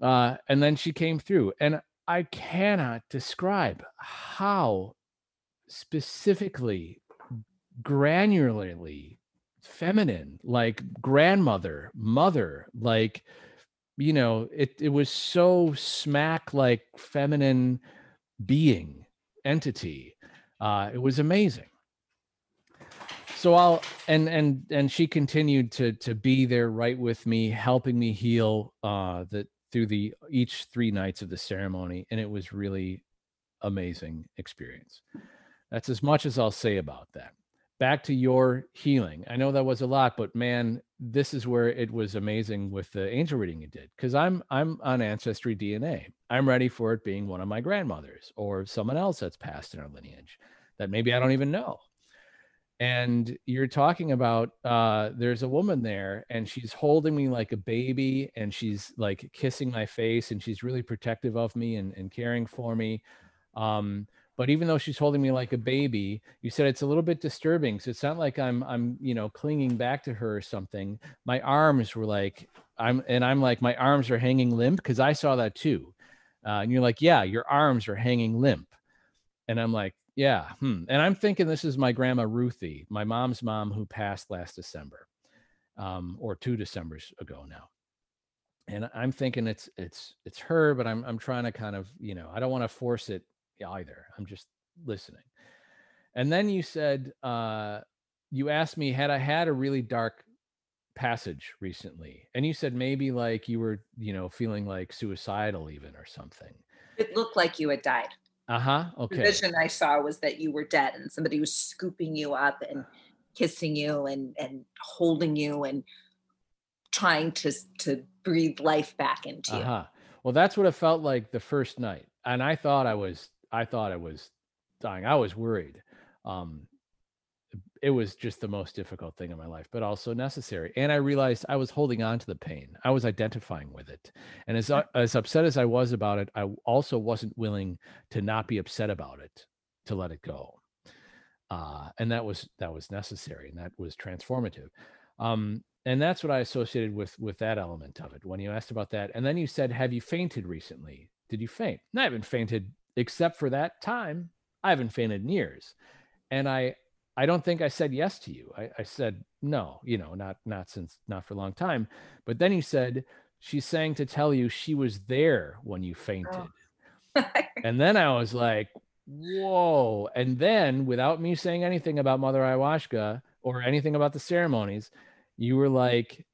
Uh, and then she came through and i cannot describe how specifically granularly feminine like grandmother mother like you know it it was so smack like feminine being entity uh it was amazing. So i'll and and and she continued to to be there right with me helping me heal uh the through the each three nights of the ceremony and it was really amazing experience. That's as much as i'll say about that. Back to your healing. I know that was a lot but man this is where it was amazing with the angel reading you did because i'm i'm on ancestry dna i'm ready for it being one of my grandmothers or someone else that's passed in our lineage that maybe i don't even know. And you're talking about uh there's a woman there and she's holding me like a baby and she's like kissing my face and she's really protective of me and, and caring for me. Um but even though she's holding me like a baby you said it's a little bit disturbing so it's not like i'm i'm you know clinging back to her or something. My arms were like i'm and i'm like my arms are hanging limp because i saw that too. Uh, and you're like yeah your arms are hanging limp. And i'm like yeah hmm. and i'm thinking this is my grandma ruthie my mom's mom who passed last december um, or two decembers ago now. And i'm thinking it's it's it's her but i'm i'm trying to kind of you know i don't want to force it either. I'm just listening. And then you said, uh, you asked me, had I had a really dark passage recently? And you said maybe like you were, you know, feeling like suicidal even or something.
It looked like you had died.
Uh huh. Okay.
The vision I saw was that you were dead and somebody was scooping you up and kissing you and and holding you and trying to to breathe life back into you.
Uh-huh. Well, that's what it felt like the first night. And I thought I was I thought I was dying. I was worried. Um, it was just the most difficult thing in my life, but also necessary. And I realized I was holding on to the pain. I was identifying with it. And as as upset as I was about it, I also wasn't willing to not be upset about it, to let it go. Uh, and that was that was necessary, and that was transformative. Um, and that's what I associated with with that element of it. When you asked about that, and then you said, "Have you fainted recently? Did you faint?" And I haven't fainted except for that time, I haven't fainted in years. And I I don't think I said yes to you. I, I said no, you know, not not since not for a long time. But then you said she's saying to tell you she was there when you fainted. Oh. and then I was like, whoa. And then without me saying anything about Mother Ayahuasca or anything about the ceremonies, you were like,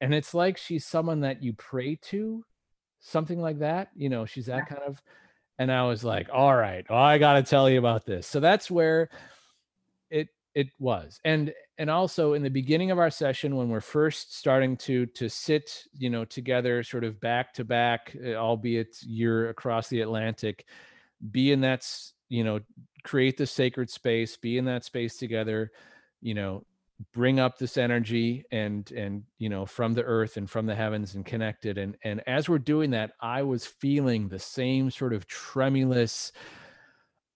and it's like she's someone that you pray to, something like that. You know, she's that kind of and I was like, all right, oh, I got to tell you about this. So that's where it it was. And and also in the beginning of our session when we're first starting to to sit, you know, together sort of back to back, eh, albeit you're across the Atlantic, be in that, you know, create the sacred space, be in that space together, you know, bring up this energy and and you know from the earth and from the heavens and connected and and as we're doing that i was feeling the same sort of tremulous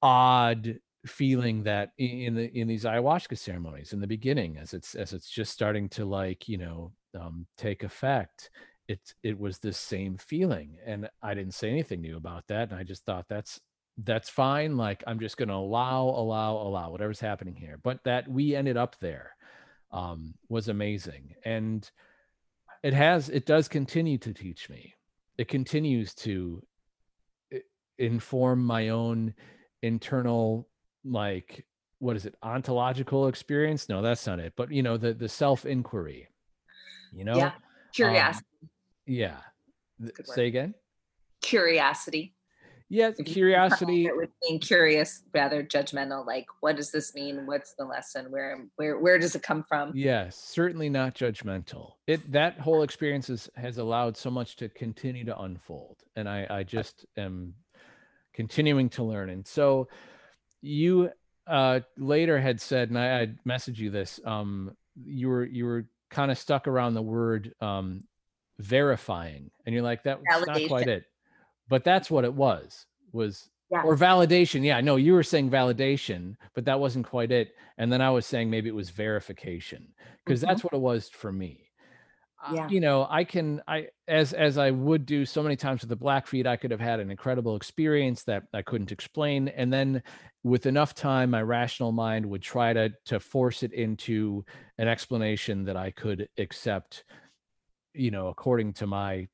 odd feeling that in the in these ayahuasca ceremonies in the beginning as it's as it's just starting to like you know um, take effect it it was the same feeling. And i didn't say anything new about that. And i just thought that's that's fine. Like i'm just going to allow allow allow whatever's happening here. But that we ended up there um, was amazing. And it has, it does continue to teach me. It continues to inform my own internal, like, what is it, ontological experience? No, that's not it. But, you know, the, the self inquiry, you know? Yeah.
Curiosity. Um,
yeah. Say again?
Curiosity
yeah curiosity.
being curious rather judgmental like what does this mean? What's the lesson? Where where where does it come from?
Yes certainly not judgmental. It that whole experience is, has allowed so much to continue to unfold and i i just am continuing to learn. And so you uh later had said and i i messaged you this um you were you were kind of stuck around the word um verifying and you're like that's not quite it but that's what it was was yeah. or validation yeah no you were saying validation but that wasn't quite it and then i was saying maybe it was verification because mm-hmm. that's what it was for me yeah. You know i can i as as i would do so many times with the blackfeet i could have had an incredible experience that i couldn't explain and then with enough time my rational mind would try to to force it into an explanation that i could accept you know according to my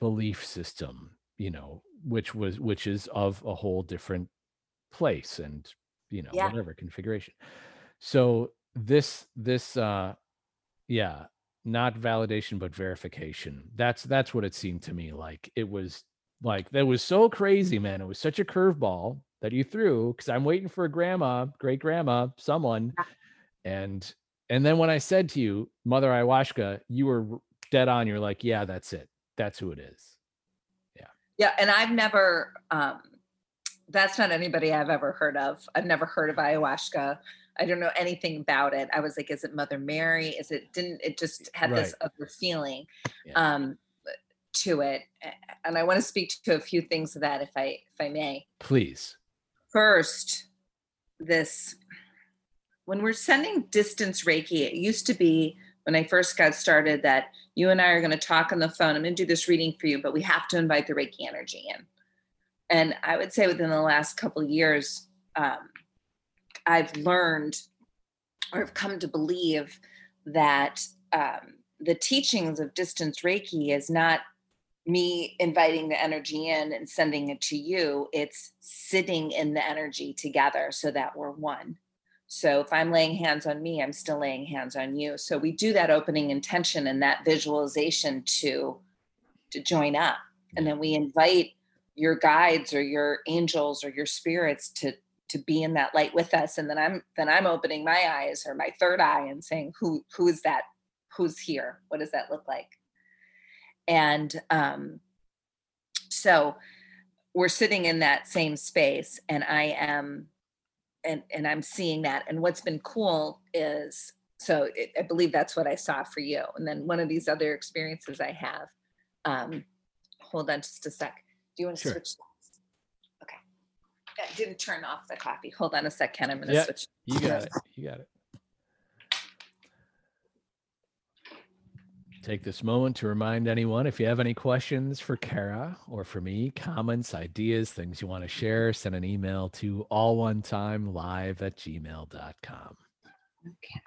belief system you know which was which is of a whole different place and you know yeah. whatever configuration. So this this uh yeah not validation but verification. That's that's what it seemed to me like. It was like that was so crazy man. It was such a curveball that you threw because i'm waiting for a grandma great grandma someone and and then when i said to you mother ayahuasca you were dead on. You're like yeah that's it. That's who it is
yeah, and I've never um that's not anybody I've ever heard of. I've never heard of ayahuasca. I don't know anything about it. I was like, is it Mother Mary? Is it didn't it just had this other feeling
Yeah.
um to it. And I want to speak to a few things of that if I if I may.
Please.
First, this when we're sending distance Reiki, it used to be when I first got started that you and I are going to talk on the phone. I'm going to do this reading for you, but we have to invite the Reiki energy in. And I would say within the last couple years, um, I've learned or have come to believe that um, the teachings of distance Reiki is not me inviting the energy in and sending it to you. It's sitting in the energy together so that we're one. So if I'm laying hands on me, I'm still laying hands on you. So we do that opening intention and that visualization to to join up. And then we invite your guides or your angels or your spirits to to be in that light with us. And then I'm then I'm opening my eyes or my third eye and saying, who who is that? Who's here? What does that look like? And um so we're sitting in that same space and I am and and I'm seeing that. And what's been cool is so it, I believe that's what I saw for you. And then one of these other experiences I have. Um, hold on just a sec. Do you want to
Sure.
switch? Okay. I didn't turn off the coffee. Hold on a sec, Ken. I'm going to
Yeah.
switch.
You got it. You got it. Take this moment to remind anyone if you have any questions for Kara or for me, comments, ideas, things you want to share, send an email to all one time live at gmail.com.
Okay.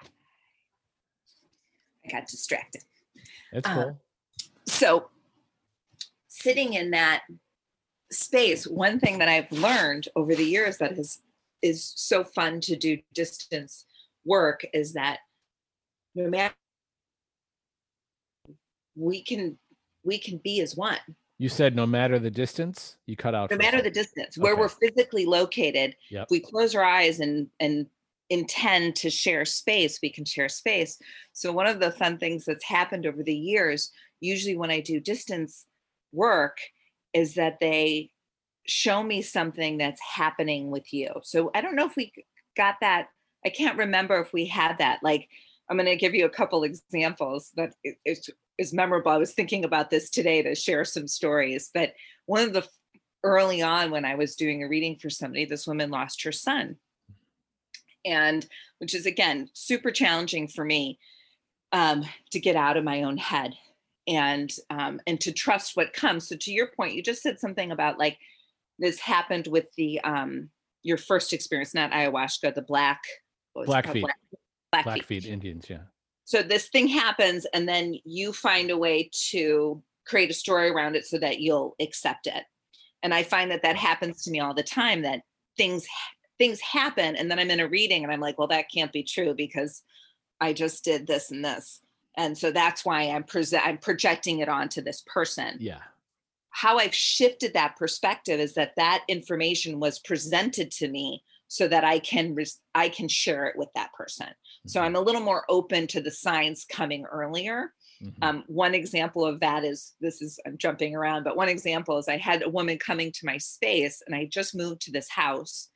I got distracted. Uh,
cool.
so sitting in that space one thing that i've learned over the years that is is so fun to do distance work is that no matter we can we can be as one
You said no matter the distance, you cut out.
no matter the distance where
Okay.
we're physically located
Yep.
if we close our eyes and and intend to share space we can share space so one of the fun things that's happened over the years usually when i do distance work is that they show me something that's happening with you so i don't know if we got that i can't remember if we had that like i'm going to give you a couple examples that i- is memorable i was thinking about this today to share some stories but one of the early on when I was doing a reading for somebody, this woman lost her son. And which is again super challenging for me um, to get out of my own head and um, and to trust what comes. So to your point, you just said something about like this happened with the um, your first experience, not ayahuasca, the black what was it called?
Blackfeet.
Black,
Blackfeet Indians, yeah.
So this thing happens and then you find a way to create a story around it so that you'll accept it. And i find that that happens to me all the time that things things happen and then i'm in a reading and i'm like well that can't be true because i just did this and this. And so that's why i'm present i'm projecting it onto this person.
Yeah.
how I've shifted that perspective is that that information was presented to me so that I can res- I can share it with that person. So
Mhm.
I'm a little more open to the signs coming earlier.
Mhm.
Um, one example of that is this is I'm jumping around, but one example is I had a woman coming to my space and I just moved to this house.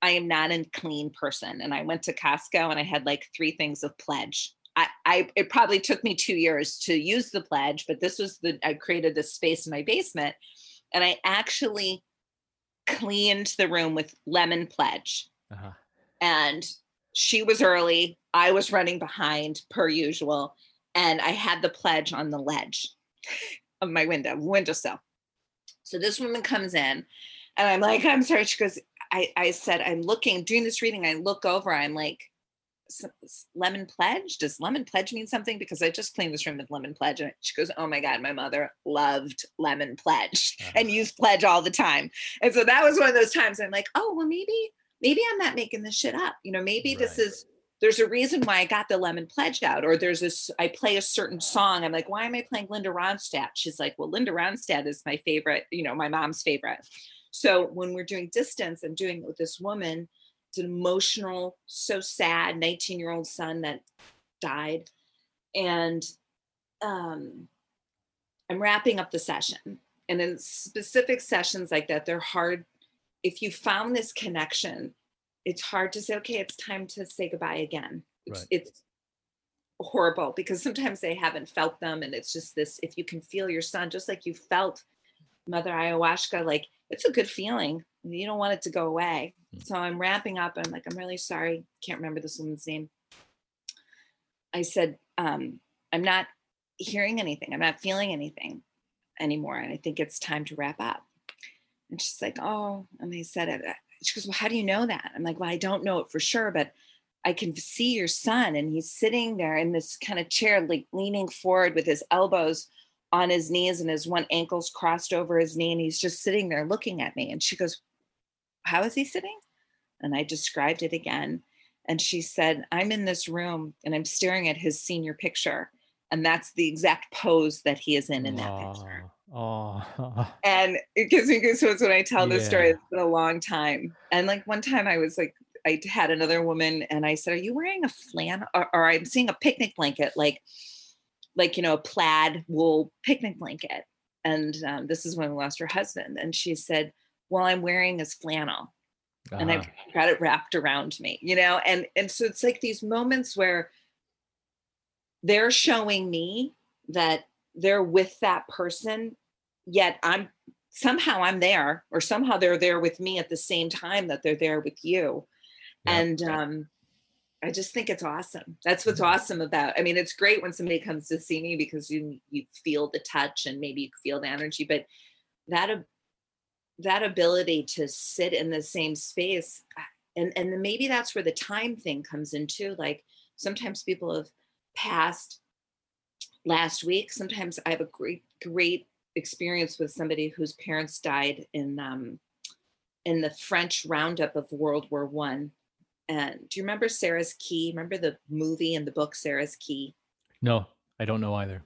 I am not a clean person, and I went to Costco and I had like three things of pledge. I, I it probably took me two years to use the pledge, but this was the I created this space in my basement, and I actually cleaned the room with lemon pledge
Uh-huh.
and she was early i was running behind per usual and i had the pledge on the ledge of my window windowsill so this woman comes in and i'm like i'm sorry she goes i i said i'm looking doing this reading i look over i'm like "S- s- lemon pledge? Does lemon pledge mean something? Because i just cleaned this room with lemon pledge and she goes oh my god my mother loved lemon pledge
Uh-huh.
and used pledge all the time. And so that was one of those times i'm like oh well maybe maybe i'm not making this shit up. You know maybe this is there's a reason why i got the lemon pledge out or there's this i play a certain song i'm like why am i playing linda ronstadt? She's like well linda ronstadt is my favorite you know my mom's favorite. So when we're doing distance i'm doing it with this woman it's an emotional so sad 19 year old son that died and um i'm wrapping up the session and in specific sessions like that they're hard if you found this connection it's hard to say, okay, it's time to say goodbye again. It's,
Right.
it's horrible because sometimes they haven't felt them. And it's just this if you can feel your son, just like you felt Mother Ayahuasca, like it's a good feeling. You don't want it to go away.
Mm.
So I'm wrapping up. I'm like, I'm really sorry. Can't remember this woman's name. I said, um, I'm not hearing anything. I'm not feeling anything anymore. And I think it's time to wrap up. And she's like, Oh, and they said it. She goes, Well, how do you know that? I'm like, Well, I don't know it for sure, but I can see your son. And he's sitting there in this kind of chair, like leaning forward with his elbows on his knees and his one ankle's crossed over his knee. And he's just sitting there looking at me. And she goes, How is he sitting? And I described it again. And she said, I'm in this room and I'm staring at his senior picture. And that's the exact pose that he is in in that picture.
Oh,
And it gives me goosebumps when I tell this story. It's been a long time. And like one time I was like, I had another woman and I said, Are you wearing a flannel or, or I'm seeing a picnic blanket, like, like, you know, a plaid wool picnic blanket. And um, this is when we lost her husband. And she said, Well, I'm wearing his flannel and
uh-huh.
I've got it wrapped around me, you know? And and so it's like these moments where they're showing me that they're with that person, yet I'm somehow I'm there, or somehow they're there with me at the same time that they're there with you.
Yeah.
And um I just think it's awesome. That's what's awesome about. I mean, it's great when somebody comes to see me because you you feel the touch and maybe you feel the energy, but that that ability to sit in the same space uh, and and maybe that's where the time thing comes in too like sometimes people have passed last week sometimes i have a great great experience with somebody whose parents died in um in the french roundup of world war one and do you remember sarah's key remember the movie and the book sarah's key
no, I don't know either.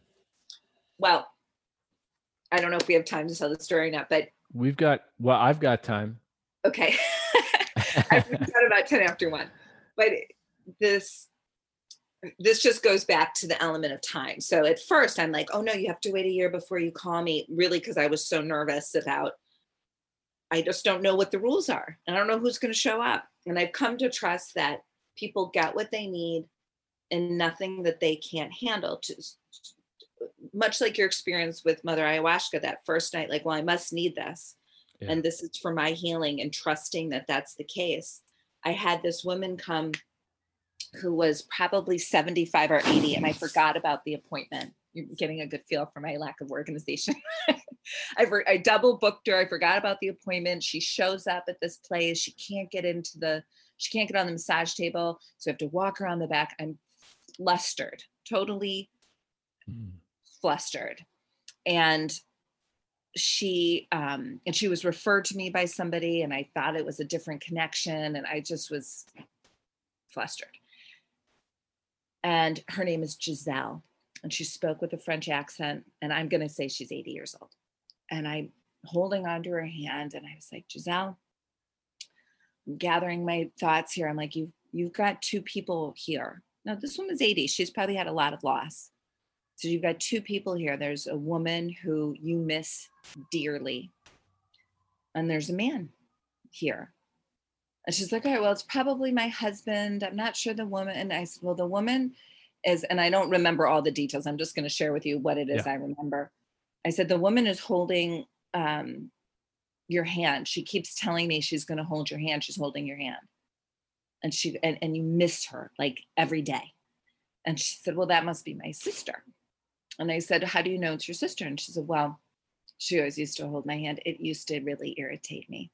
well i don't know if we have time to tell the story or not but
We've got well, I've got time.
okay I've got about 10 after one. But this this just goes back to the element of time. So at first I'm like, oh no, you have to wait a year before you call me, really, because I was so nervous about I just don't know what the rules are. And I don't know who's going to show up. And I've come to trust that people get what they need and nothing that they can't handle. Just much like your experience with Mother Ayahuasca that first night, like, well, I must need this
Yeah.
and this is for my healing and trusting that that's the case. I had this woman come who was probably 75 or 80, and I forgot about the appointment. You're getting a good feel for my lack of organization. I, for, I double booked her. I forgot about the appointment. She shows up at this place. She can't get into the, she can't get on the massage table. So I have to walk around the back. I'm flustered, totally
Mm.
flustered and she um and she was referred to me by somebody and i thought it was a different connection and i just was flustered and her name is giselle and she spoke with a french accent and i'm going to say she's 80 years old and i'm holding onto her hand and i was like giselle i'm gathering my thoughts here i'm like you've you've got two people here now this woman's 80 she's probably had a lot of loss so you've got two people here. There's a woman who you miss dearly, and there's a man here. And she's like, all right, well, it's probably my husband. I'm not sure the woman. And I said, well, the woman is, and I don't remember all the details. I'm just going to share with you what it is
Yeah.
I remember. I said, the woman is holding um, your hand. She keeps telling me she's going to hold your hand. She's holding your hand. And she, and, and you miss her like every day. And she said, well, that must be my sister. And I said, How do you know it's your sister? And she said, Well, she always used to hold my hand. It used to really irritate me.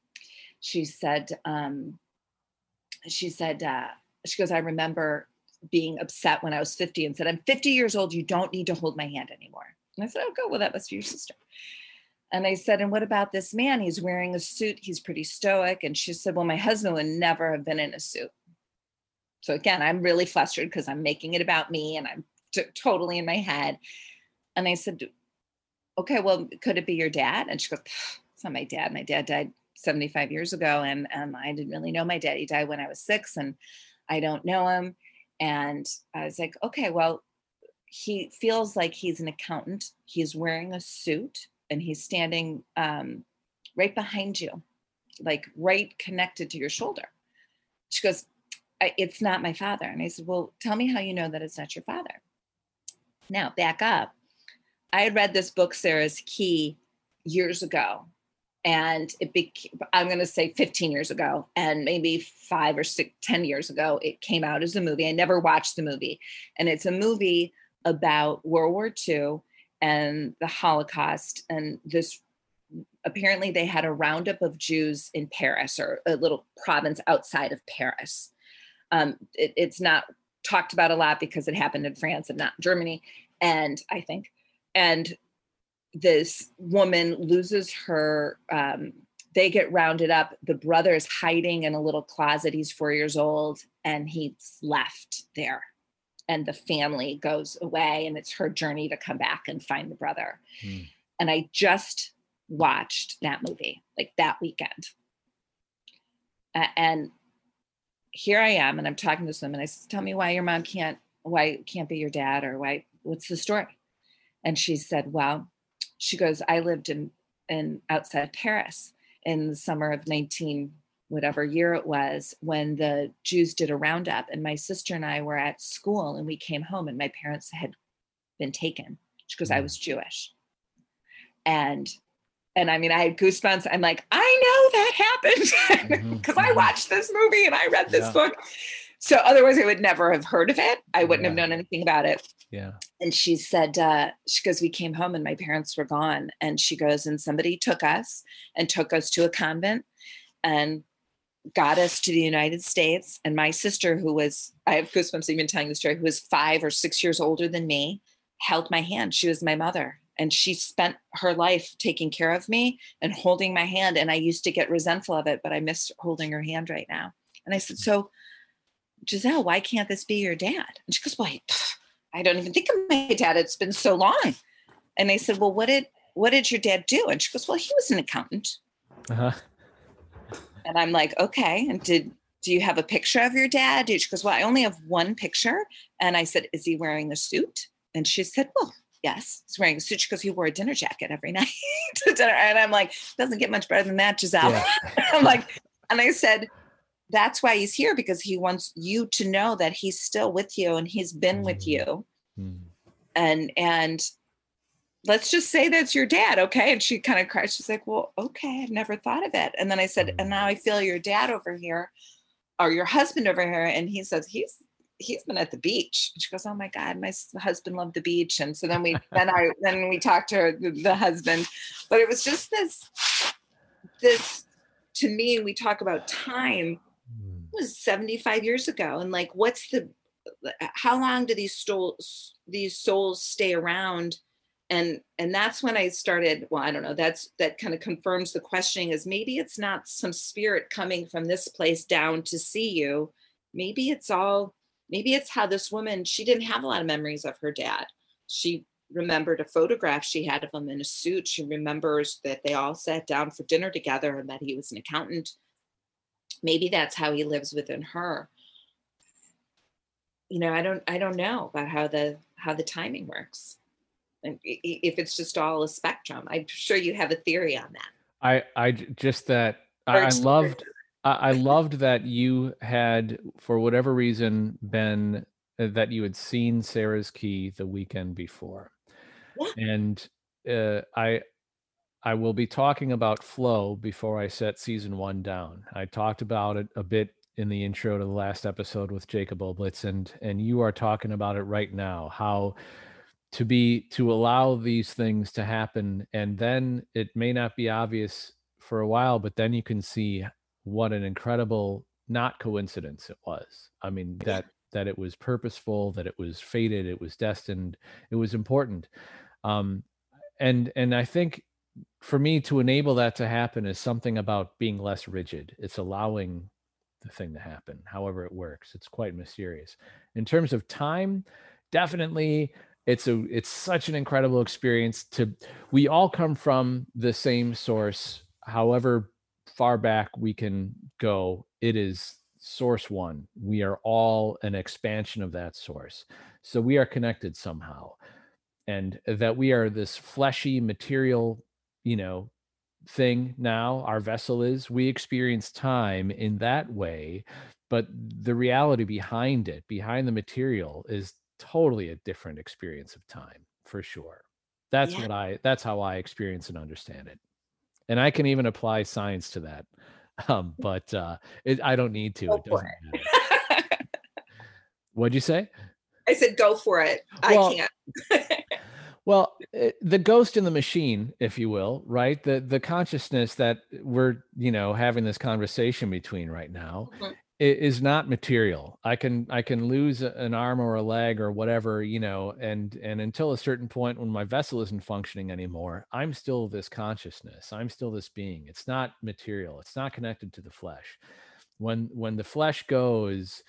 She said, um, she said, uh, she goes, I remember being upset when I was 50 and said, I'm 50 years old. You don't need to hold my hand anymore. And I said, Oh, go. Well, that must be your sister. And I said, And what about this man? He's wearing a suit. He's pretty stoic. And she said, Well, my husband would never have been in a suit. So again, I'm really flustered because I'm making it about me and I'm t- totally in my head. And I said, okay, well, could it be your dad? And she goes, it's not my dad. My dad died 75 years ago. And um, I didn't really know my dad. He died when I was six and I don't know him. And I was like, okay, well, he feels like he's an accountant. He's wearing a suit and he's standing um, right behind you, like right connected to your shoulder. She goes, It's not my father. And I said, Well, tell me how you know that it's not your father. Now, back up. I had read this book, Sarah's Key, years ago. And it became, I'm going to say 15 years ago, and maybe five or six, 10 years ago, it came out as a movie. I never watched the movie. And it's a movie about World War II and the Holocaust. And this apparently they had a roundup of Jews in Paris or a little province outside of Paris. Um, it, it's not talked about a lot because it happened in France and not Germany. And I think, and this woman loses her um, they get rounded up the brother is hiding in a little closet he's four years old and he's left there and the family goes away and it's her journey to come back and find the brother. Mm. and i just watched that movie like that weekend. Uh, and here i am and i'm talking to this woman i said tell me why your mom can't why can't be your dad or why what's the story? And she said well she goes, I lived in in outside Paris in the summer of 19 whatever year it was when the Jews did a roundup and my sister and I were at school and we came home and my parents had been taken because I mm. was Jewish. And and I mean I had goosebumps. I'm like, I know that happened because mm-hmm. I mm-hmm. watched this movie and I read this yeah. book. So otherwise I would never have heard of it. I wouldn't yeah. have known anything about it.
Yeah.
And she said, uh, she goes, we came home and my parents were gone. And she goes, and somebody took us and took us to a convent and got us to the United States. And my sister, who was, I have goosebumps even telling the story, who was five or six years older than me, held my hand. She was my mother. And she spent her life taking care of me and holding my hand. And I used to get resentful of it, but I miss holding her hand right now. And I said, So, Giselle, why can't this be your dad? And she goes, Well, I don't even think of my dad. It's been so long. And I said, Well, what did what did your dad do? And she goes, Well, he was an accountant. Uh-huh. And I'm like, okay. And did do you have a picture of your dad? She goes, Well, I only have one picture. And I said, Is he wearing a suit? And she said, Well, yes, he's wearing a suit. She goes, He wore a dinner jacket every night to dinner. And I'm like, doesn't get much better than that, Giselle. Yeah. I'm like, and I said, that's why he's here because he wants you to know that he's still with you and he's been mm-hmm. with you mm-hmm. and and let's just say that's your dad okay? And she kind of cried. She's like well okay i've never thought of it and then i said and now i feel your dad over here or your husband over here. And he says he's he's been at the beach. And she goes oh my god my husband loved the beach. And so then we then i then we talked to her, the, the husband. But it was just this this to me we talk about time. Hmm. Was 75 years ago and like what's the how long do these souls these souls stay around and and that's when i started well i don't know that's that kind of confirms the questioning is maybe it's not some spirit coming from this place down to see you. Maybe it's all maybe it's how this woman she didn't have a lot of memories of her dad. She remembered a photograph she had of him in a suit. She remembers that they all sat down for dinner together and that he was an accountant. Maybe that's how he lives within her. You know i don't i don't know about how the how the timing works if it's just all a spectrum i'm sure you have a theory on that
i i just that i, I loved I, loved that you had for whatever reason been uh, that you had seen sarah's key the weekend before yeah. and uh, i I will be talking about flow before I set season one down. I talked about it a bit in the intro to the last episode with Jacob Oblitz, and and you are talking about it right now. How to be to allow these things to happen, and then it may not be obvious for a while, but then you can see what an incredible not coincidence it was. I mean that that it was purposeful, that it was fated, it was destined, it was important. Um, and and I think for me to enable that to happen is something about being less rigid. It's allowing the thing to happen, however it works. It's quite mysterious. In terms of time, definitely it's a it's such an incredible experience to we all come from the same source however far back we can go it is source one. We are all an expansion of that source. So we are connected somehow. And that we are this fleshy material you know thing now our vessel is we experience time in that way but the reality behind it, behind the material, is totally a different experience of time for sure. That's
Yeah.
what I. That's how I experience and understand it, and I can even apply science to that. Um, but uh, it, I don't need to.
Go
It doesn't matter. What'd you say?
I said, go for it.
Well,
I can't.
Well, eh, the ghost in the machine, if you will, right? The the consciousness that we're, you know, having this conversation between right now
Mhm.
Is not material. I can I can lose an arm or a leg or whatever, you know, and and until a certain point when my vessel isn't functioning anymore, I'm still this consciousness. I'm still this being. It's not material. It's not connected to the flesh. When when the flesh goes,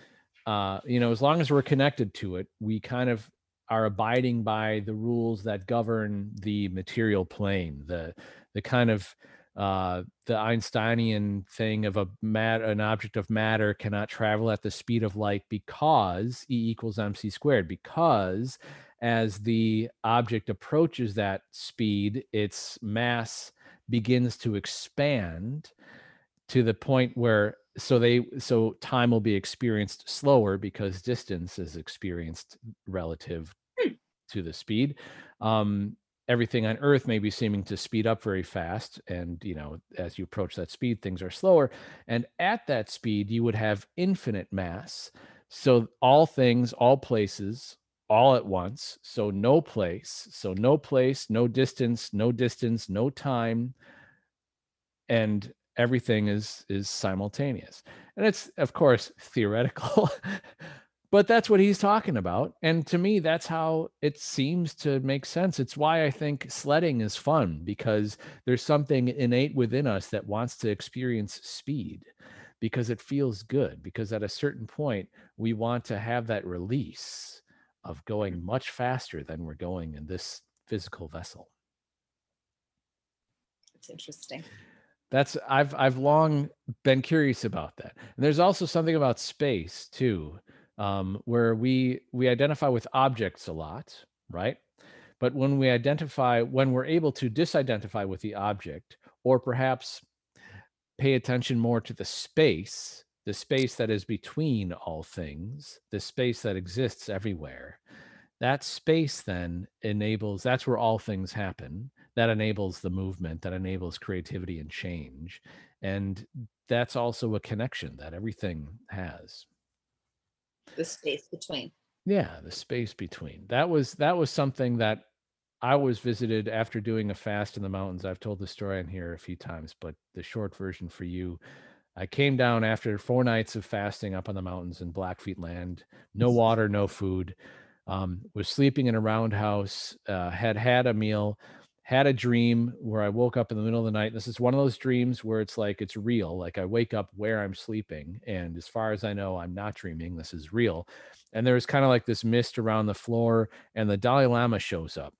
uh, you know, as long as we're connected to it, we kind of are abiding by the rules that govern the material plane, the the kind of uh, the Einsteinian thing of a mat an object of matter cannot travel at the speed of light because E equals mc squared. Because as the object approaches that speed, its mass begins to expand to the point where so they so time will be experienced slower because distance is experienced relative to the speed um everything on earth may be seeming to speed up very fast and you know as you approach that speed things are slower. And at that speed you would have infinite mass. So all things all places all at once. So no place so no place no distance no distance no time. And everything is is simultaneous. And it's of course theoretical but that's what he's talking about and to me that's how it seems to make sense. It's why i think sledding is fun because there's something innate within us that wants to experience speed because it feels good because at a certain point we want to have that release of going mm-hmm. much faster than we're going in this physical vessel.
It's interesting.
that's i've i've long been curious about that. And there's also something about space too um, where we we identify with objects a lot right? But when we identify when we're able to disidentify with the object or perhaps pay attention more to the space the space that is between all things the space that exists everywhere that space then enables that's where all things happen. That enables the movement that enables creativity and change. And that's also a connection that everything has
The space between.
yeah the space between. That was that was something that i was visited after doing a fast in the mountains. I've told the story on here a few times but the short version for you i came down after four nights of fasting up on the mountains in blackfeet land no water no food um, was sleeping in a roundhouse uh, had had a meal had a dream where I woke up in the middle of the night. This is one of those dreams where it's like it's real. Like I wake up where I'm sleeping, and as far as I know, I'm not dreaming. This is real. And there's kind of like this mist around the floor, and the Dalai Lama shows up.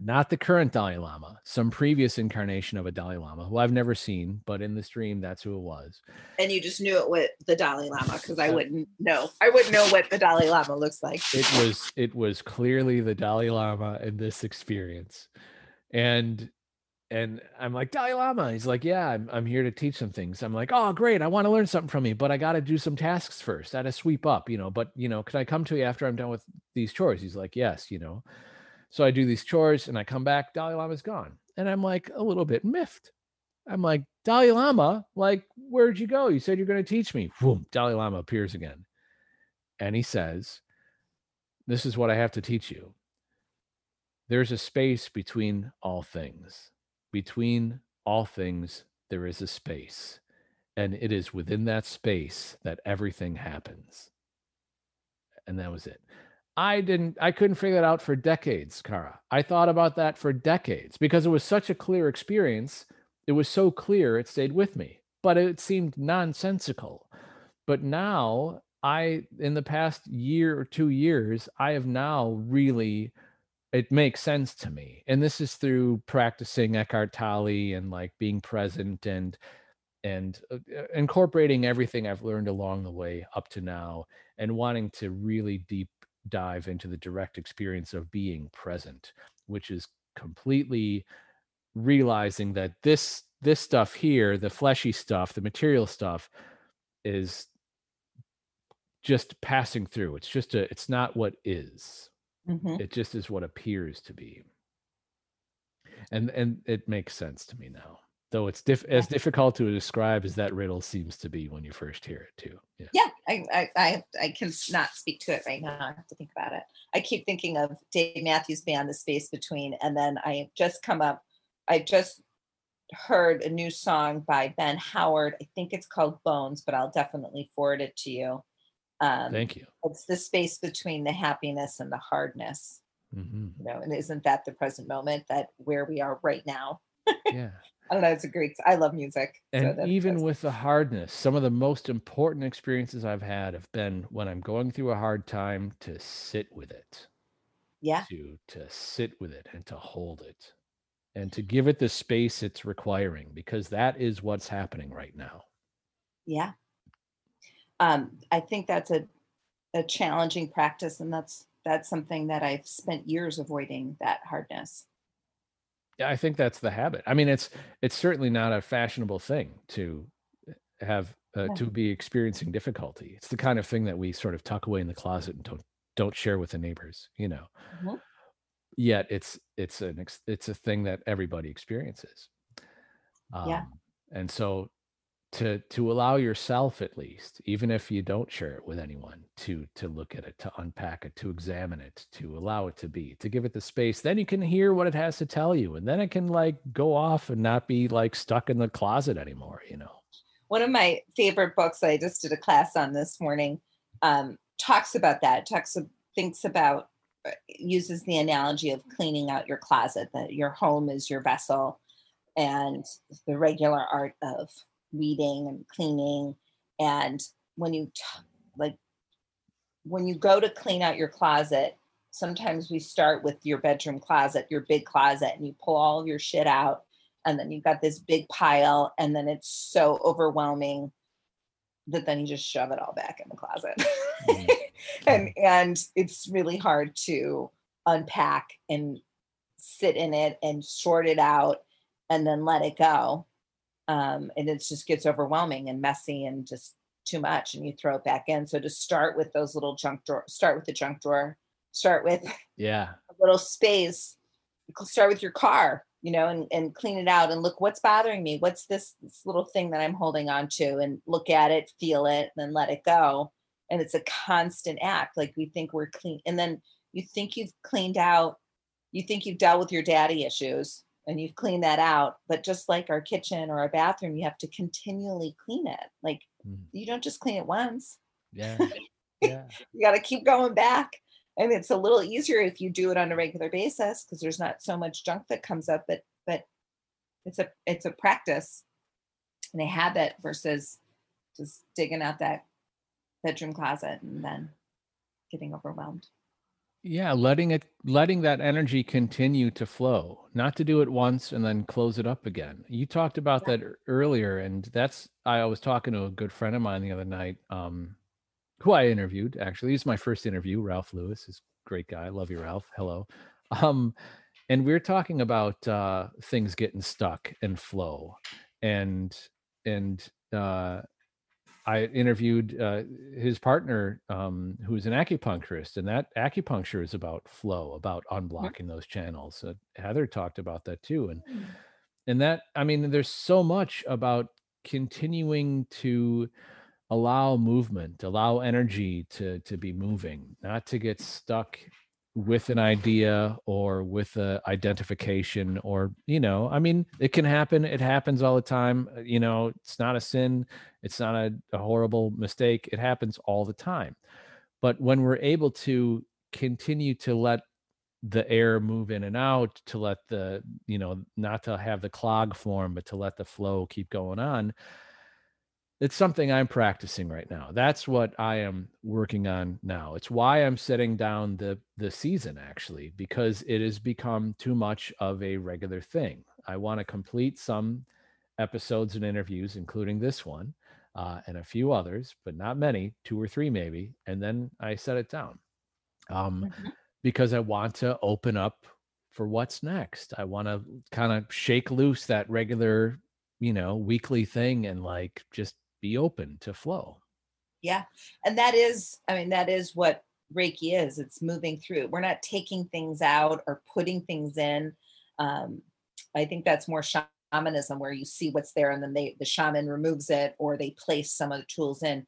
Not the current Dalai Lama, some previous incarnation of a Dalai Lama who I've never seen, but in this dream, that's who it was.
And you just knew it with the Dalai Lama because I wouldn't know. I wouldn't know what the Dalai Lama looks like.
it was it was clearly the Dalai Lama in this experience. And and I'm like, Dalai Lama. He's like, Yeah, I'm I'm here to teach some things. I'm like, Oh, great. I want to learn something from you, but I gotta do some tasks first. I gotta sweep up, you know. But you know, can I come to you after I'm done with these chores? He's like, Yes, you know. So I do these chores and I come back, Dalai Lama's gone. And I'm like a little bit miffed. I'm like, Dalai Lama, like, where'd you go? You said you're gonna teach me. Boom, Dalai Lama appears again. And he says, This is what I have to teach you. There's a space between all things. Between all things, there is a space. And it is within that space that everything happens. And that was it. I didn't, I couldn't figure that out for decades, Kara. I thought about that for decades because it was such a clear experience. It was so clear, it stayed with me, but it seemed nonsensical. But now, I, in the past year or two years, I have now really it makes sense to me and this is through practicing eckhart tolle and like being present and and uh, uh, incorporating everything i've learned along the way up to now and wanting to really deep dive into the direct experience of being present which is completely realizing that this this stuff here the fleshy stuff the material stuff is just passing through. It's just a it's not what is.
Mhm.
It just is what appears to be. And and it makes sense to me now. Though it's diff- as difficult to describe as that riddle seems to be when you first hear it too. Yeah.
Yeah, I, I, I, I can not speak to it right now. I have to think about it. I keep thinking of Dave Matthews Band, The Space Between, and then I just come up, I just heard a new song by Ben Howard. I think it's called Bones, but I'll definitely forward it to you. Um,
Thank you.
it's the space between the happiness and the hardness,
hmm
you know, and isn't that the present moment that where we are right now?
Yeah.
I don't know. It's a great, I love music.
And
that-
even with the hardness, some of the most important experiences I've had have been when I'm going through a hard time to sit with it.
yeah,
to to sit with it and to hold it and to give it the space it's requiring because that is what's happening right now
Yeah. Um, I think that's a, a challenging practice, and that's that's something that I've spent years avoiding that hardness.
yeah i think that's the habit i mean it's it's certainly not a fashionable thing to have uh,
Yeah.
to be experiencing difficulty it's the kind of thing that we sort of tuck away in the closet and don't don't share with the neighbors you know
Mhm.
yet it's it's an ex- it's a thing that everybody experiences um,
Yeah.
and so to to allow yourself at least even if you don't share it with anyone to to look at it to unpack it to examine it to allow it to be to give it the space then you can hear what it has to tell you and then it can like go off and not be like stuck in the closet anymore you know
One of my favorite books I just did a class on this morning um, talks about that. Talks thinks about uh, uses the analogy of cleaning out your closet. That your home is your vessel, and the regular art of weeding and cleaning. And when you t- like when you go to clean out your closet, sometimes we start with your bedroom closet, your big closet, and you pull all of your shit out, and then you've got this big pile, and then it's so overwhelming that then you just shove it all back in the closet.
Mhm.
and and it's really hard to unpack and sit in it and sort it out and then let it go. Um, and it just gets overwhelming and messy and just too much and you throw it back in. So to start with those little junk drawer, start with the junk drawer, start with
yeah.
a little space. Start with your car you know and, and clean it out and look what's bothering me? What's this, this little thing that i'm holding on to? And look at it feel it and then let it go. And it's a constant act like we think we're clean and then you think you've cleaned out you think you've dealt with your daddy issues and you've cleaned that out but just like our kitchen or our bathroom you have to continually clean it. Like
Mm.
you don't just clean it once.
Yeah. Yeah.
You got to keep going back and it's a little easier if you do it on a regular basis because there's not so much junk that comes up but but it's a it's a practice and a habit versus just digging out that bedroom closet and then getting overwhelmed
yeah letting it letting that energy continue to flow not to do it once and then close it up again. You talked about
Yeah.
that earlier and that's i was talking to a good friend of mine the other night um who i interviewed actually. He's my first interview ralph lewis. Is a great guy. Love you ralph. Hello. Um and we are talking about uh things getting stuck and flow and and uh I interviewed uh, his partner, um, who's an acupuncturist, and that acupuncture is about flow, about unblocking those channels. Uh, Heather talked about that too, and and that I mean, there's so much about continuing to allow movement, allow energy to to be moving, not to get stuck with an idea or with a identification or you know i mean it can happen it happens all the time uh, you know it's not a sin it's not a, a horrible mistake it happens all the time. But when we're able to continue to let the air move in and out to let the you know not to have the clog form but to let the flow keep going on it's something i'm practicing right now. That's what i am working on now. It's why i'm setting down the the season actually because it has become too much of a regular thing. I want to complete some episodes and interviews including this one uh, and a few others but not many two or three maybe and then i set it down. Um,
Mhm.
because i want to open up for what's next. I want to kind of shake loose that regular you know weekly thing and like just be open to flow
Yeah. And that is, I mean, that is what Reiki is. It's moving through. We're not taking things out or putting things in. Um, I think that's more shamanism where you see what's there and then they the shaman removes it or they place some of the tools in.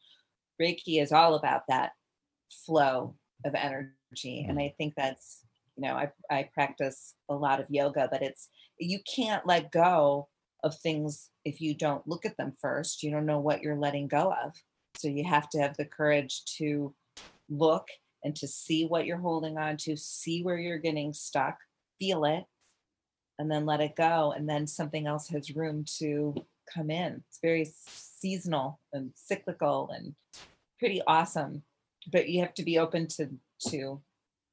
Reiki is all about that flow of energy. And I think that's, you know, I, I practice a lot of yoga, but it's you can't let go of things if you don't look at them first. You don't know what you're letting go of. So you have to have the courage to look and to see what you're holding on to, see where you're getting stuck, feel it, and then let it go. And then something else has room to come in. It's very seasonal and cyclical and pretty awesome. But you have to be open to to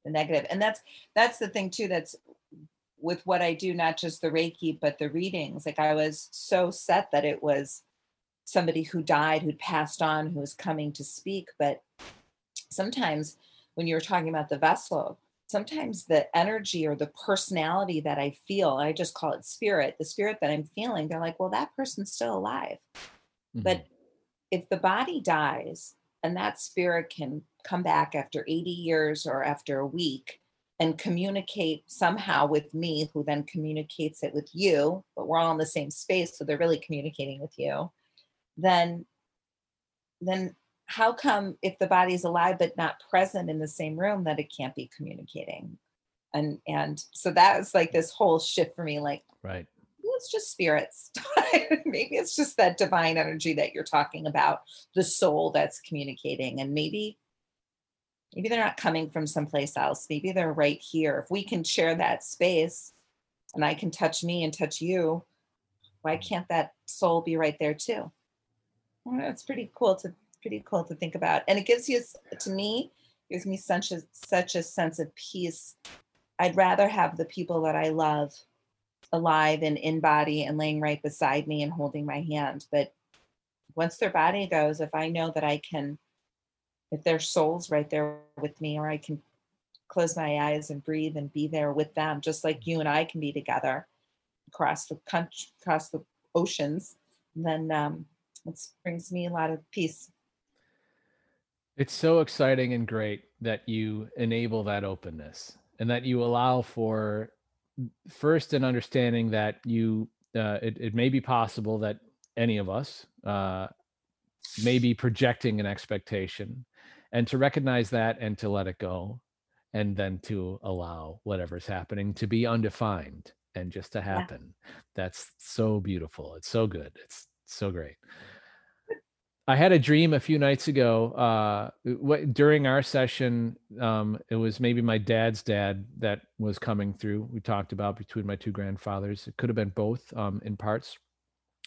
the negative. And that's that's the thing too, that's with what I do, not just the Reiki, but the readings. Like I was so set that it was somebody who died, who'd passed on, who was coming to speak. But sometimes when you're talking about the vessel, sometimes the energy or the personality that I feel, I just call it spirit, the spirit that I'm feeling, they're like, well, that person's still alive. Mm-hmm. But if the body dies and that spirit can come back after 80 years or after a week and communicate somehow with me, who then communicates it with you, but we're all in the same space, so they're really communicating with you, then then how come if the body's alive but not present in the same room that it can't be communicating? And and so that was like this whole shift for me like
right.
It's just spirits. Maybe it's just that divine energy that you're talking about the soul that's communicating and maybe maybe they're not coming from someplace else maybe they're right here if we can share that space and i can touch me and touch you why can't that soul be right there too well, it's pretty cool to pretty cool to think about. And it gives you, to me, gives me such a such a sense of peace. I'd rather have the people that I love alive and in body and laying right beside me and holding my hand. But once their body goes, if I know that I can, if their soul's right there with me, or I can close my eyes and breathe and be there with them, just like you and I can be together across the country, across the oceans, then um, it brings me a lot of peace.
It's so exciting and great that you enable that openness and that you allow for first an understanding that you uh, it, it may be possible that any of us uh, may be projecting an expectation and to recognize that and to let it go and then to allow whatever's happening to be undefined and just to happen yeah. that's so beautiful it's so good it's so great I had a dream a few nights ago. Uh, what, during our session, um, it was maybe my dad's dad that was coming through. We talked about between my two grandfathers. It could have been both um, in parts,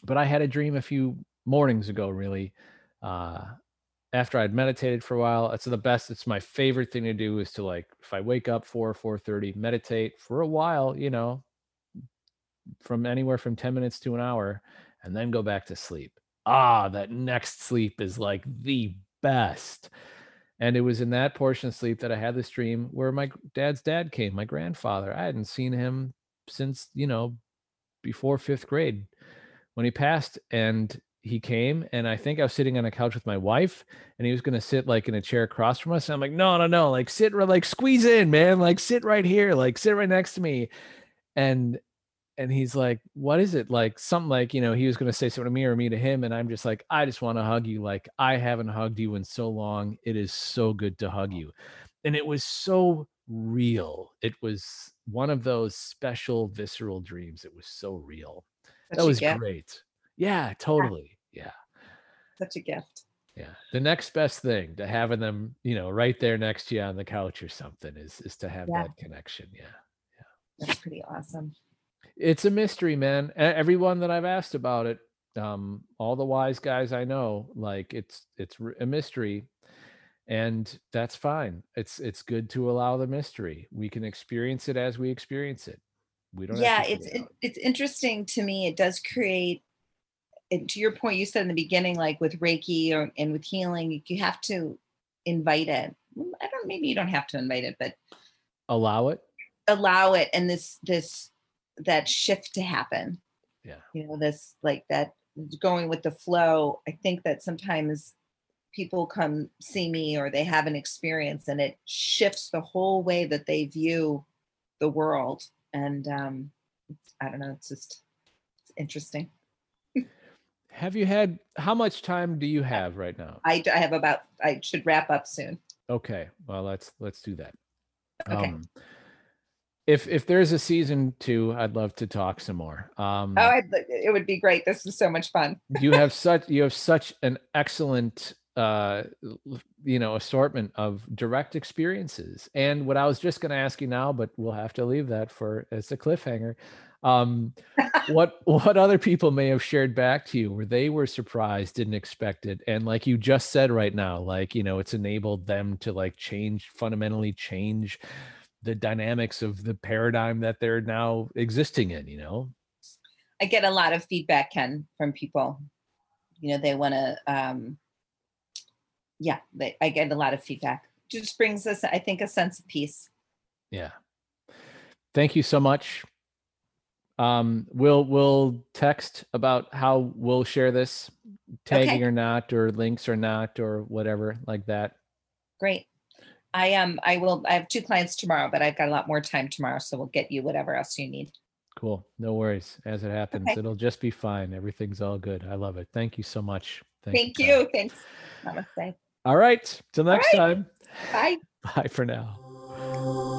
but I had a dream a few mornings ago. Really, uh, after I'd meditated for a while, it's the best. It's my favorite thing to do is to like if I wake up four four thirty, meditate for a while. You know, from anywhere from ten minutes to an hour, and then go back to sleep ah, that next sleep is like the best. And it was in that portion of sleep that I had this dream where my dad's dad came, my grandfather. I hadn't seen him since, you know, before fifth grade when he passed. And he came and I think I was sitting on a couch with my wife and he was going to sit like in a chair across from us. And I'm like, no, no, no, like sit, like squeeze in, man, like sit right here, like sit right next to me. And and he's like, "What is it?" Like something like you know he was going to say something to me or me to him, and I'm just like, "I just want to hug you. Like I haven't hugged you in so long. It is so good to hug you," and it was so real. It was one of those special visceral dreams. It was so real. That was great. Yeah, totally. Yeah.
Such a gift.
Yeah. The next best thing to having them, you know, right there next to you on the couch or something is is to have yeah. that connection. Yeah.
Yeah. That's pretty awesome
it's a mystery, man. Everyone that I've asked about it, um, all the wise guys I know, like it's it's a mystery, and that's fine. It's it's good to allow the mystery. We can experience it as we experience it. We don't.
Yeah, it's it it's interesting to me. It does create. And to your point, you said in the beginning, like with Reiki or and with healing, you have to invite it. I don't. Maybe you don't have to invite it, but
allow it.
Allow it, and this this that shift to happen.
Yeah.
You know, this like that going with the flow. I think that sometimes people come see me or they have an experience and it shifts the whole way that they view the world and um it's, i don't know it's just it's interesting
Have you had how much time do you have right now?
i i have about i should wrap up soon
Okay, well let's let's do that.
Okay.
Um, if if there's a season two, I'd love to talk some more. Um,
oh I'd, it would be great this is so much fun
you have such you have such an excellent uh you know assortment of direct experiences and what i was just going to ask you now but we'll have to leave that for as a cliffhanger um what what other people may have shared back to you where they were surprised didn't expect it and like you just said right now like you know it's enabled them to like change fundamentally change the dynamics of the paradigm that they're now existing in you know
I get a lot of feedback, Ken, from people. You know, they want to, um, yeah, they, I get a lot of feedback. Just brings us, I think, a sense of peace.
Yeah. Thank you so much. Um, we'll we'll text about how we'll share this, tagging
Okay.
or not, or links or not, or whatever like that.
Great. I um, I will. I have two clients tomorrow, but I've got a lot more time tomorrow, so we'll get you whatever else you need.
Cool. No worries. As it happens,
Okay.
it'll just be fine. Everything's all good. I love it. Thank you so much.
Thank
Kyle.
you. Thanks. Namaste.
All right. Till next
right.
time.
Bye.
Bye for now.